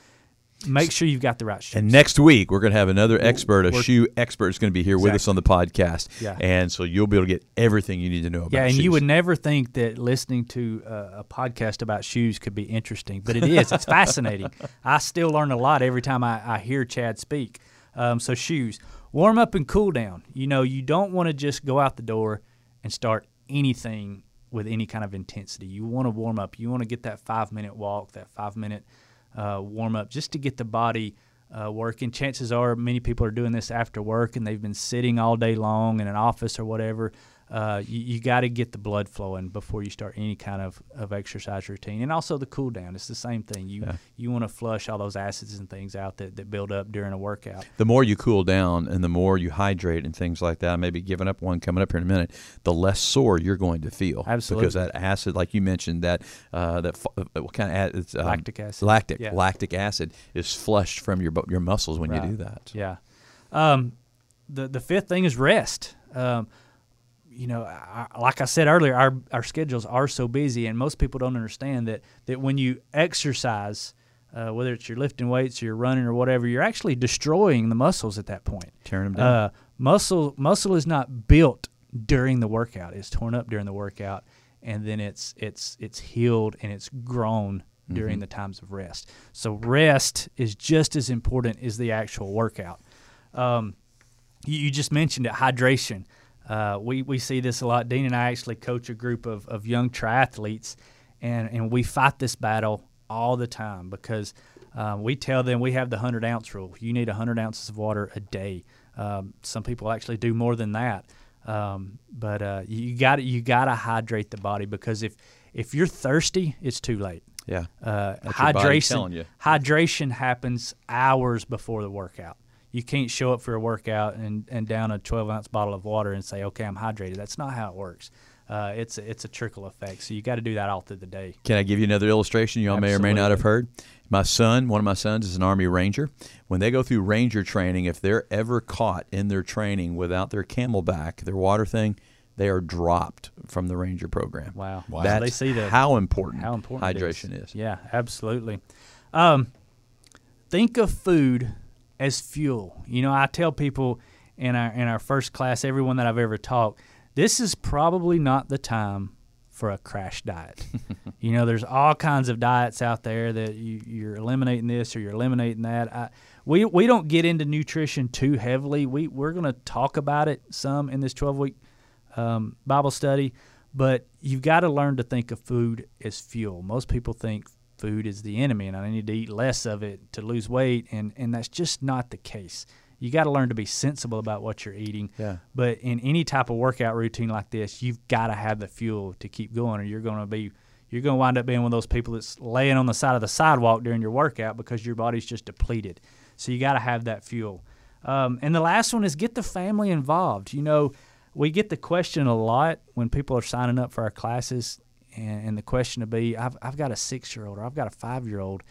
make sure you've got the right shoes. And next week we're going to have another expert, a we're- shoe expert, is going to be here with us on the podcast. Yeah. And so you'll be able to get everything you need to know about. Yeah, and shoes. you would never think that listening to uh, a podcast about shoes could be interesting, but it is. It's fascinating. I still learn a lot every time I, I hear Chad speak. Um, so shoes, warm up and cool down. You know, you don't want to just go out the door and start anything with any kind of intensity. You want to warm up. You want to get that five minute walk, that five minute uh, warm up, just to get the body uh, working. Chances are many people are doing this after work and they've been sitting all day long in an office or whatever. Uh, you you got to get the blood flowing before you start any kind of, of exercise routine, and also the cool down. It's the same thing. You you want to flush all those acids and things out that, that build up during a workout. the more you cool down and the more you hydrate and things like that, maybe giving up one coming up here in a minute, the less sore you're going to feel. Absolutely. Because that acid, like you mentioned, that uh, that uh, what kind of acid? It's, um, Lactic acid. Lactic Yeah. lactic acid is flushed from your your muscles when you do that. Yeah. Um, the the fifth thing is rest. Um, you know, I, like I said earlier, our our schedules are so busy, and most people don't understand that that when you exercise, uh, whether it's you're lifting weights or you're running or whatever, you're actually destroying the muscles at that point. Tearing them down. Uh, muscle muscle is not built during the workout; it's torn up during the workout, and then it's it's it's healed and it's grown during the times of rest. So rest is just as important as the actual workout. Um, you, you just mentioned it, hydration. Uh, we we see this a lot. Dean and I actually coach a group of, of young triathletes, and and we fight this battle all the time because um, we tell them we have the hundred ounce rule. You need hundred ounces of water a day. Um, some people actually do more than that. Um, but uh, you got you got to hydrate the body because if if you're thirsty, it's too late. yeah. Uh, hydration you. hydration happens hours before the workout. You can't show up for a workout and, and down a 12 ounce bottle of water and say, okay, I'm hydrated. That's not how it works. Uh, it's a, it's a trickle effect. So you got to do that all through the day. Can I give you another illustration you all may or may not have heard? My son, one of my sons, is an Army Ranger. When they go through Ranger training, if they're ever caught in their training without their CamelBak, their water thing, they are dropped from the Ranger program. Wow. Wow. That's They see the- how important, How important hydration is. Yeah, absolutely. Um, think of food as fuel. You know, I tell people in our in our first class, everyone that I've ever taught, this is probably not the time for a crash diet. you know, there's all kinds of diets out there that you, you're eliminating this or you're eliminating that. I, we we don't get into nutrition too heavily. We we're going to talk about it some in this 12 week um, Bible study, but you've got to learn to think of food as fuel. Most people think food is the enemy, and I need to eat less of it to lose weight, and and that's just not the case. You got to learn to be sensible about what you're eating. Yeah. But in any type of workout routine like this, you've got to have the fuel to keep going, or you're going to be you're going to wind up being one of those people that's laying on the side of the sidewalk during your workout because your body's just depleted. So you got to have that fuel. Um, and the last one is get the family involved. You know, we get the question a lot when people are signing up for our classes, and, and the question will be, I've, I've got a six year old or I've got a five year old.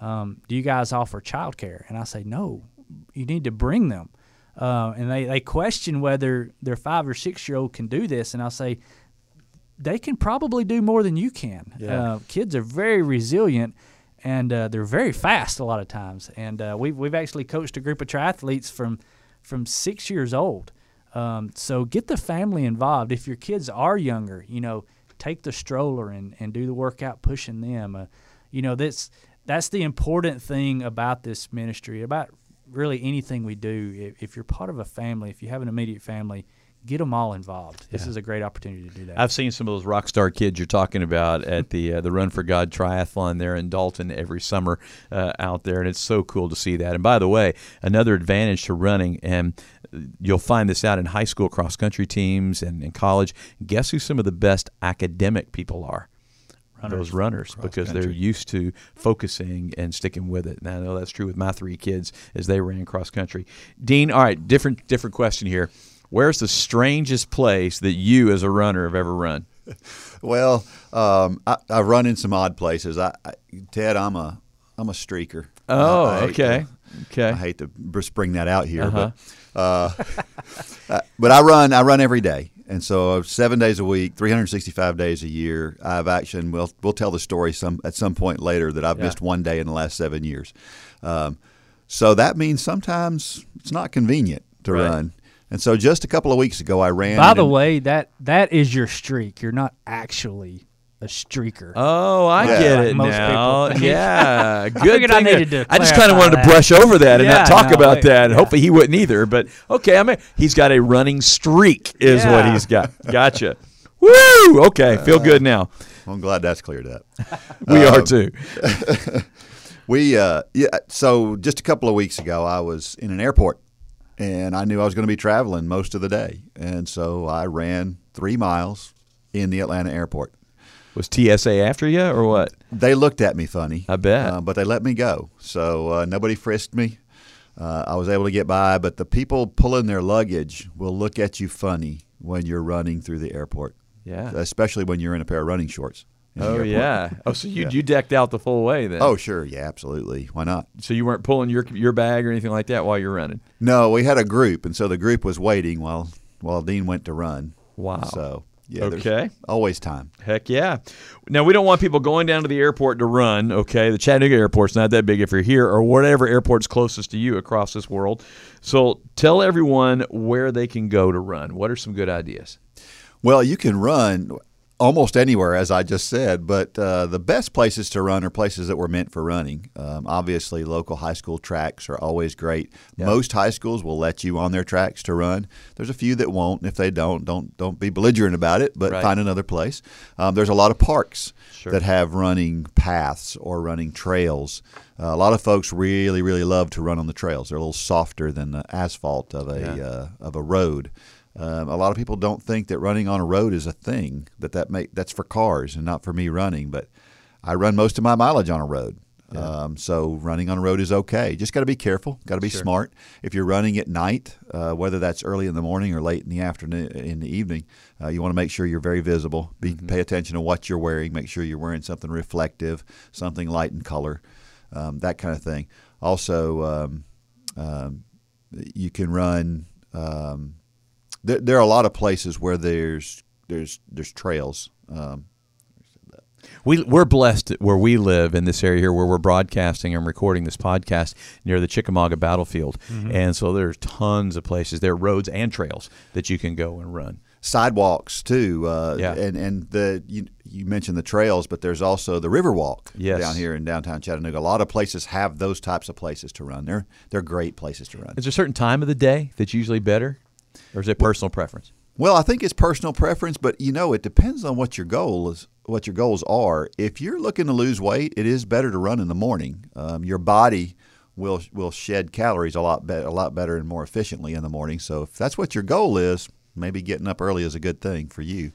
Um, do you guys offer childcare? And I say, no, you need to bring them. Uh, and they, they question whether their five or six year old can do this. And I'll say, they can probably do more than you can. Yeah. Uh, kids are very resilient and uh, they're very fast a lot of times. And uh, we've, we've actually coached a group of triathletes from, from six years old. Um, so get the family involved. If your kids are younger, you know, take the stroller and, and do the workout pushing them. Uh, you know, that's, that's the important thing about this ministry, about really anything we do. If, if you're part of a family, if you have an immediate family, get them all involved. This is a great opportunity to do that. I've seen some of those rock star kids you're talking about at the uh, the Run for God triathlon there in Dalton every summer uh, out there, and it's so cool to see that. And by the way, another advantage to running, and you'll find this out in high school cross country teams and in college. Guess who some of the best academic people are? Those runners, because they're used to focusing and sticking with it. And I know that's true with my three kids as they ran cross country. Dean, all right, different different question here. Where's the strangest place that you, as a runner, have ever run? Well, um, I, I've run in some odd places. I, I, Ted, I'm a I'm a streaker. Oh, I- I okay, to- okay. I hate to br- bring that out here, Uh-huh. but uh, uh, but I run I run every day, and so seven days a week, 365 days a year. I've actually and we'll we'll tell the story some at some point later that I've Yeah. missed one day in the last seven years. Um, so that means sometimes it's not convenient to Right. run. And so just a couple of weeks ago, I ran. By the in- way, that that is your streak. You're not actually a streaker. Oh, I Yeah. get it most now. people. Yeah, good. figured I thing needed to I just kind of wanted to brush over that and Yeah, not talk no, about wait, that. Yeah. hopefully he wouldn't either. But okay, I mean, he's got a running streak, is what he's got. Gotcha. Woo! Okay, feel good now. I'm glad that's cleared up. We are Um, too. We uh yeah so just a couple of weeks ago I was in an airport and I knew I was going to be traveling most of the day and so I ran 3 miles in the Atlanta airport. Was TSA after you or what? They looked at me funny. I bet. Uh, but they let me go. So uh, nobody frisked me. Uh, I was able to get by, but the people pulling their luggage will look at you funny when you're running through the airport. Yeah. Especially when you're in a pair of running shorts. Oh yeah. Oh, so you you decked out the full way then? Oh, sure. Yeah, absolutely. Why not? so you weren't pulling your your bag or anything like that while you're running? No, we had a group, and so the group was waiting while while Dean went to run. Wow. So yeah, Okay. always time. Heck yeah. Now, we don't want people going down to the airport to run, okay? The Chattanooga airport's not that big if you're here or whatever airport's closest to you across this world. So tell everyone where they can go to run. What are some good ideas? Well, you can run almost anywhere, as I just said, but uh, the best places to run are places that were meant for running. Um, obviously, local high school tracks are always great. Most high schools will let you on their tracks to run. There's a few that won't. If they don't, don't don't be belligerent about it, but Right. find another place. Um, there's a lot of parks Sure. that have running paths or running trails. Uh, a lot of folks really, really love to run on the trails. They're a little softer than the asphalt of a Yeah. uh, of a road. Um, a lot of people don't think that running on a road is a thing. That that make that's for cars and not for me running. But I run most of my mileage on a road. Um, so running on a road is okay. Just got to be careful. Got to be smart. If you're running at night, uh, whether that's early in the morning or late in the afternoon, in the evening, uh, you want to make sure you're very visible. Be, Pay attention to what you're wearing. Make sure you're wearing something reflective, something light in color, um, that kind of thing. Also, um, um, you can run. Um, there, there are a lot of places where there's there's there's trails. Um, We, we're blessed where we live in this area here where we're broadcasting and recording this podcast near the Chickamauga battlefield. And so there's tons of places. There are roads and trails that you can go and run. sidewalks too. Uh, Yeah. And and the you, you mentioned the trails, but there's also the Riverwalk Yes. down here in downtown Chattanooga. A lot of places have those types of places to run. They're they're great places to run. Is there a certain time of the day that's usually better? Or is it personal preference? Well, I think it's personal preference, but you know, it depends on what your goal is. What your goals are. If you're looking to lose weight, it is better to run in the morning. Um, your body will will shed calories a lot better, a lot better and more efficiently in the morning. So if that's what your goal is, maybe getting up early is a good thing for you.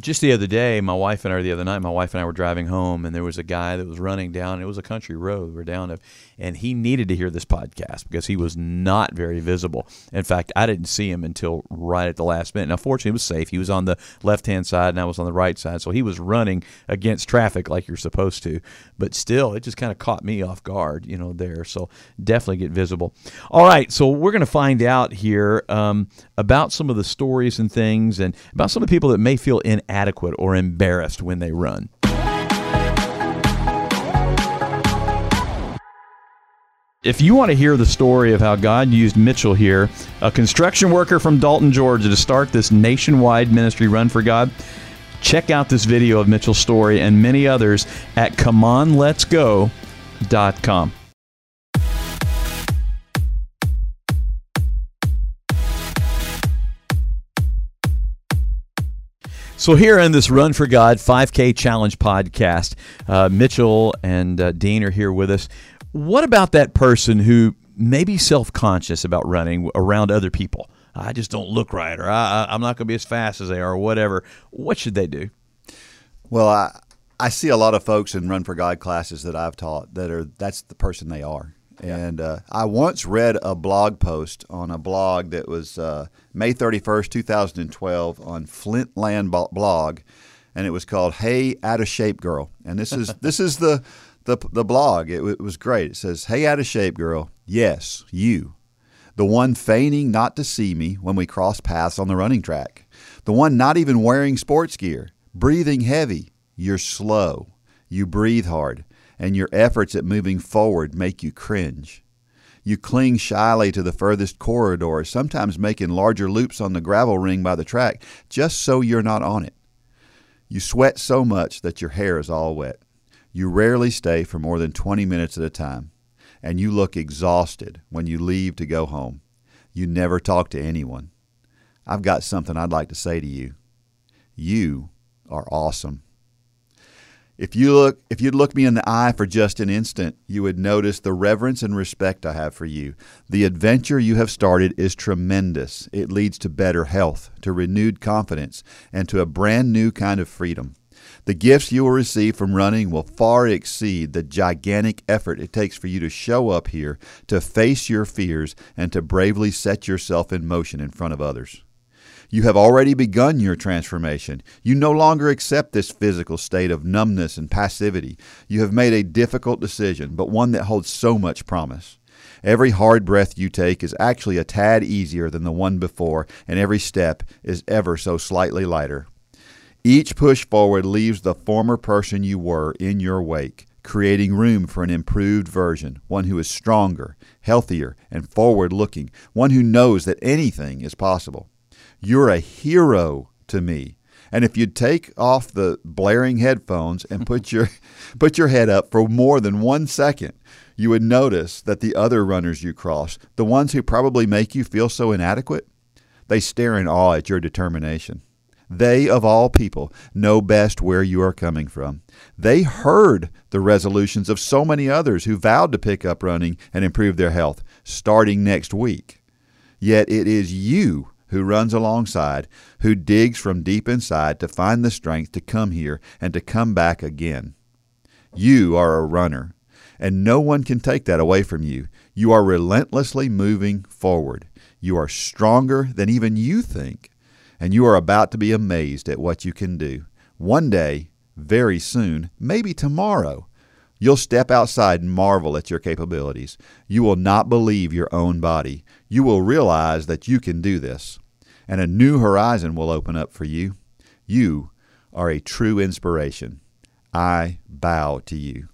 Just the other day, my wife and I, the other night, my wife and I were driving home, and there was a guy that was running down. It was a country road. We're down to, and he needed to hear this podcast because he was not very visible. In fact, I didn't see him until right at the last minute. Now, fortunately, it was safe. He was on the left hand side, and I was on the right side, so he was running against traffic like you're supposed to. But still, it just kind of caught me off guard, you know, there. So definitely get visible. All right, so we're going to find out here um, about some of the stories and things, and about some of the people that may feel inadequate or embarrassed when they run. If you want to hear the story of how God used Mitchell here, a construction worker from Dalton, Georgia, to start this nationwide ministry run for God, check out this video of Mitchell's story and many others at ComeOnLet'sGo.com. So here in this Run for God 5K Challenge podcast, uh, Mitchell and uh, Dean are here with us. What about that person who may be self-conscious about running around other people? I just don't look right, or I, I'm not going to be as fast as they are, or whatever. What should they do? Well, I I see a lot of folks in Run for God classes that I've taught that are that's the person they are. And uh, I once read a blog post on a blog that was uh, May 31st, 2012 on Flintland blog, and it was called "Hey Out of Shape Girl." And this is this is the the the blog. It, it was great. It says, "Hey Out of Shape Girl, yes, you, the one feigning not to see me when we cross paths on the running track, the one not even wearing sports gear, breathing heavy. You're slow. You breathe hard." And your efforts at moving forward make you cringe. You cling shyly to the furthest corridor, sometimes making larger loops on the gravel ring by the track just so you're not on it. You sweat so much that your hair is all wet. You rarely stay for more than 20 minutes at a time, and you look exhausted when you leave to go home. You never talk to anyone. I've got something I'd like to say to you. You are awesome. If you look if you'd look me in the eye for just an instant, you would notice the reverence and respect I have for you. The adventure you have started is tremendous. It leads to better health, to renewed confidence, and to a brand new kind of freedom. The gifts you will receive from running will far exceed the gigantic effort it takes for you to show up here, to face your fears, and to bravely set yourself in motion in front of others. You have already begun your transformation. You no longer accept this physical state of numbness and passivity. You have made a difficult decision, but one that holds so much promise. Every hard breath you take is actually a tad easier than the one before, and every step is ever so slightly lighter. Each push forward leaves the former person you were in your wake, creating room for an improved version, one who is stronger, healthier, and forward looking, one who knows that anything is possible. You're a hero to me. And if you'd take off the blaring headphones and put your put your head up for more than one second, you would notice that the other runners you cross, the ones who probably make you feel so inadequate, they stare in awe at your determination. They, of all people, know best where you are coming from. They heard the resolutions of so many others who vowed to pick up running and improve their health starting next week. Yet it is you who runs alongside, who digs from deep inside to find the strength to come here and to come back again. You are a runner, and no one can take that away from you. You are relentlessly moving forward. You are stronger than even you think, and you are about to be amazed at what you can do. One day, very soon, maybe tomorrow, You'll step outside and marvel at your capabilities. You will not believe your own body. You will realize that you can do this and a new horizon will open up for you. You are a true inspiration. I bow to you.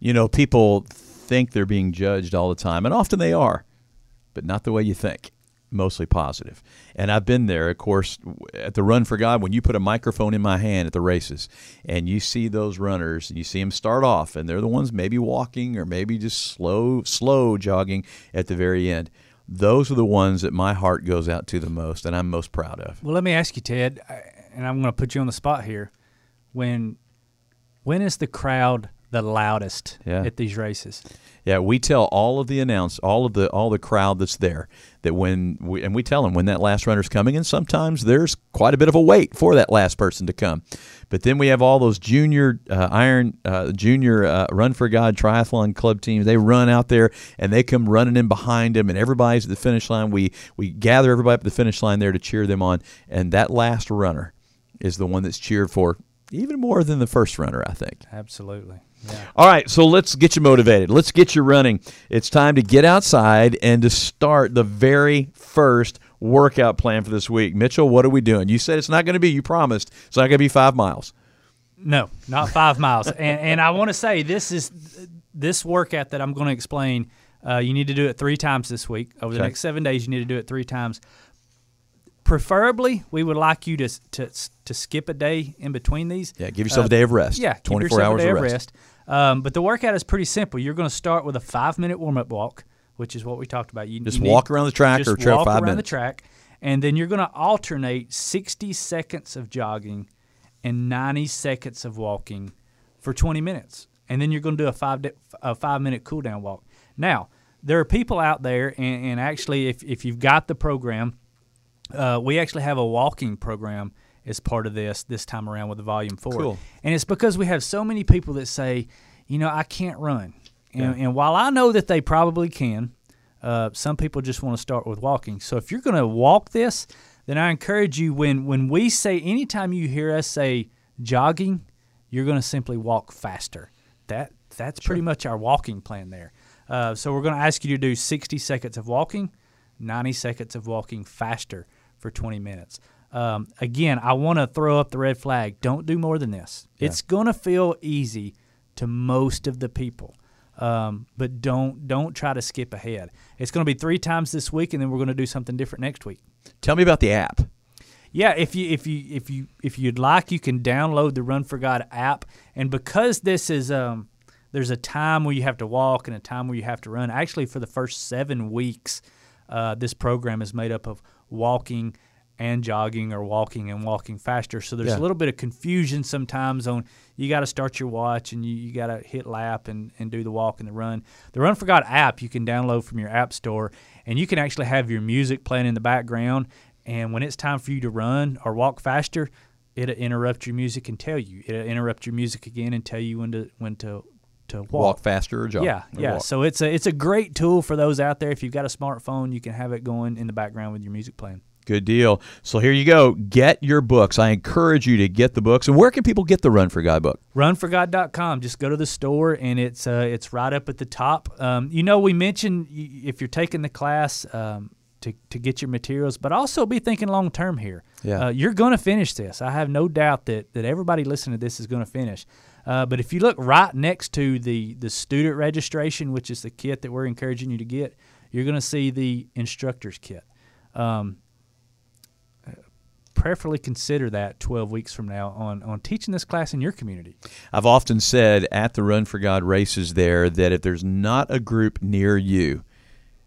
You know, people think they're being judged all the time, and often they are, but not the way you think. Mostly positive. And I've been there, of course, at the Run for God, when you put a microphone in my hand at the races and you see those runners and you see them start off, and they're the ones maybe walking or maybe just slow, slow jogging at the very end those are the ones that my heart goes out to the most and I'm most proud of. Well, let me ask you, Ted, and I'm going to put you on the spot here. When when is the crowd the loudest yeah. at these races? Yeah, we tell all of the announce all of the all the crowd that's there that when we and we tell them when that last runner's coming, and sometimes there's quite a bit of a wait for that last person to come. But then we have all those junior uh, iron uh, junior uh, run for God triathlon club teams. They run out there and they come running in behind them, and everybody's at the finish line. We we gather everybody up at the finish line there to cheer them on, and that last runner is the one that's cheered for even more than the first runner, I think. Absolutely. Yeah. All right, so let's get you motivated. Let's get you running. It's time to get outside and to start the very first workout plan for this week. Mitchell, what are we doing? You said it's not going to be, you promised, it's not going to be five miles. No, not five miles. And, and I want to say this is this workout that I'm going to explain. Uh, you need to do it three times this week. Over the okay. next seven days, you need to do it three times. Preferably, we would like you to to to skip a day in between these. Yeah, give yourself uh, a day of rest. Yeah, 24 hours of rest. rest. Um, but the workout is pretty simple. You're going to start with a five minute warm up walk, which is what we talked about. You just you walk need, around the track or trail walk five around minutes. the track, and then you're going to alternate 60 seconds of jogging and 90 seconds of walking for 20 minutes, and then you're going to do a five a five minute cool down walk. Now there are people out there, and, and actually, if if you've got the program, uh, we actually have a walking program as part of this this time around with the volume four. Cool. And it's because we have so many people that say, you know, I can't run. And, and while I know that they probably can, uh, some people just want to start with walking. So if you're going to walk this, then I encourage you when when we say anytime you hear us say jogging, you're going to simply walk faster. That that's pretty much our walking plan there. Uh, so we're going to ask you to do 60 seconds of walking, 90 seconds of walking faster for 20 minutes. Um, again, I want to throw up the red flag. Don't do more than this. It's going to feel easy to most of the people, um, but don't don't try to skip ahead. It's going to be three times this week, and then we're going to do something different next week. Tell me about the app. Yeah, if you if you if you if you'd like, you can download the Run for God app, and because this is um, there's a time where you have to walk and a time where you have to run. Actually, for the first seven weeks, uh, this program is made up of walking and jogging or walking and walking faster. So there's Yeah. a little bit of confusion sometimes on you got to start your watch and you, you got to hit lap and, and do the walk and the run. The Run for God app you can download from your app store and you can actually have your music playing in the background. And when it's time for you to run or walk faster, it'll interrupt your music and tell you. It'll interrupt your music again and tell you when to when to to walk. Walk faster or jog? Yeah, Or yeah. walk. So it's a it's a great tool for those out there. If you've got a smartphone, you can have it going in the background with your music playing. Good deal. So here you go. Get your books. I encourage you to get the books. And where can people get the Run for God book? runforgod.com just go to the store and it's uh, it's right up at the top um, you know we mentioned if you're taking the class um, to, to get your materials but also be thinking long term here Yeah. uh, you're going to finish this i have no doubt that, that everybody listening to this is going to finish uh, but if you look right next to the the student registration which is the kit that we're encouraging you to get you're going to see the instructor's kit. Um, prayerfully consider that 12 weeks from now on on teaching this class in your community. I've often said at the Run for God races there that if there's not a group near you,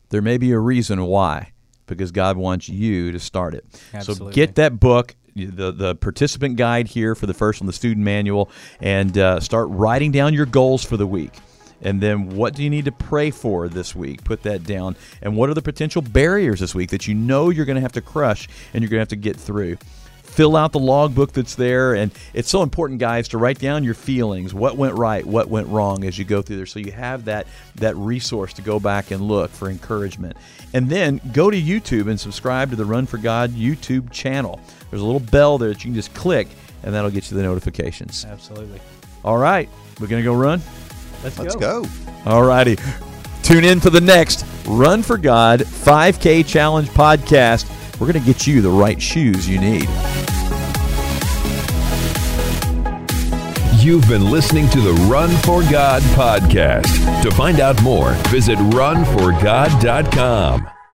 there may be a reason why, because God wants you to start it. So get that book, the the participant guide here for the first one, the student manual, and uh, start writing down your goals for the week. And then what do you need to pray for this week? Put that down. And what are the potential barriers this week that you know you're going to have to crush and you're going to have to get through? Fill out the logbook that's there and it's so important guys to write down your feelings. What went right what went wrong as you go through there. So you have that that resource to go back and look for encouragement. And then go to youtube and subscribe to the run for god youtube channel. There's a little bell there that you can just click and that'll get you the notifications. Absolutely. all right we're gonna go run? Let's, Let's go. go. all righty. Tune in for the next run for god 5k challenge podcast we're gonna get you the right shoes you need You've been listening to the Run for God podcast. To find out more, visit runforgod.com.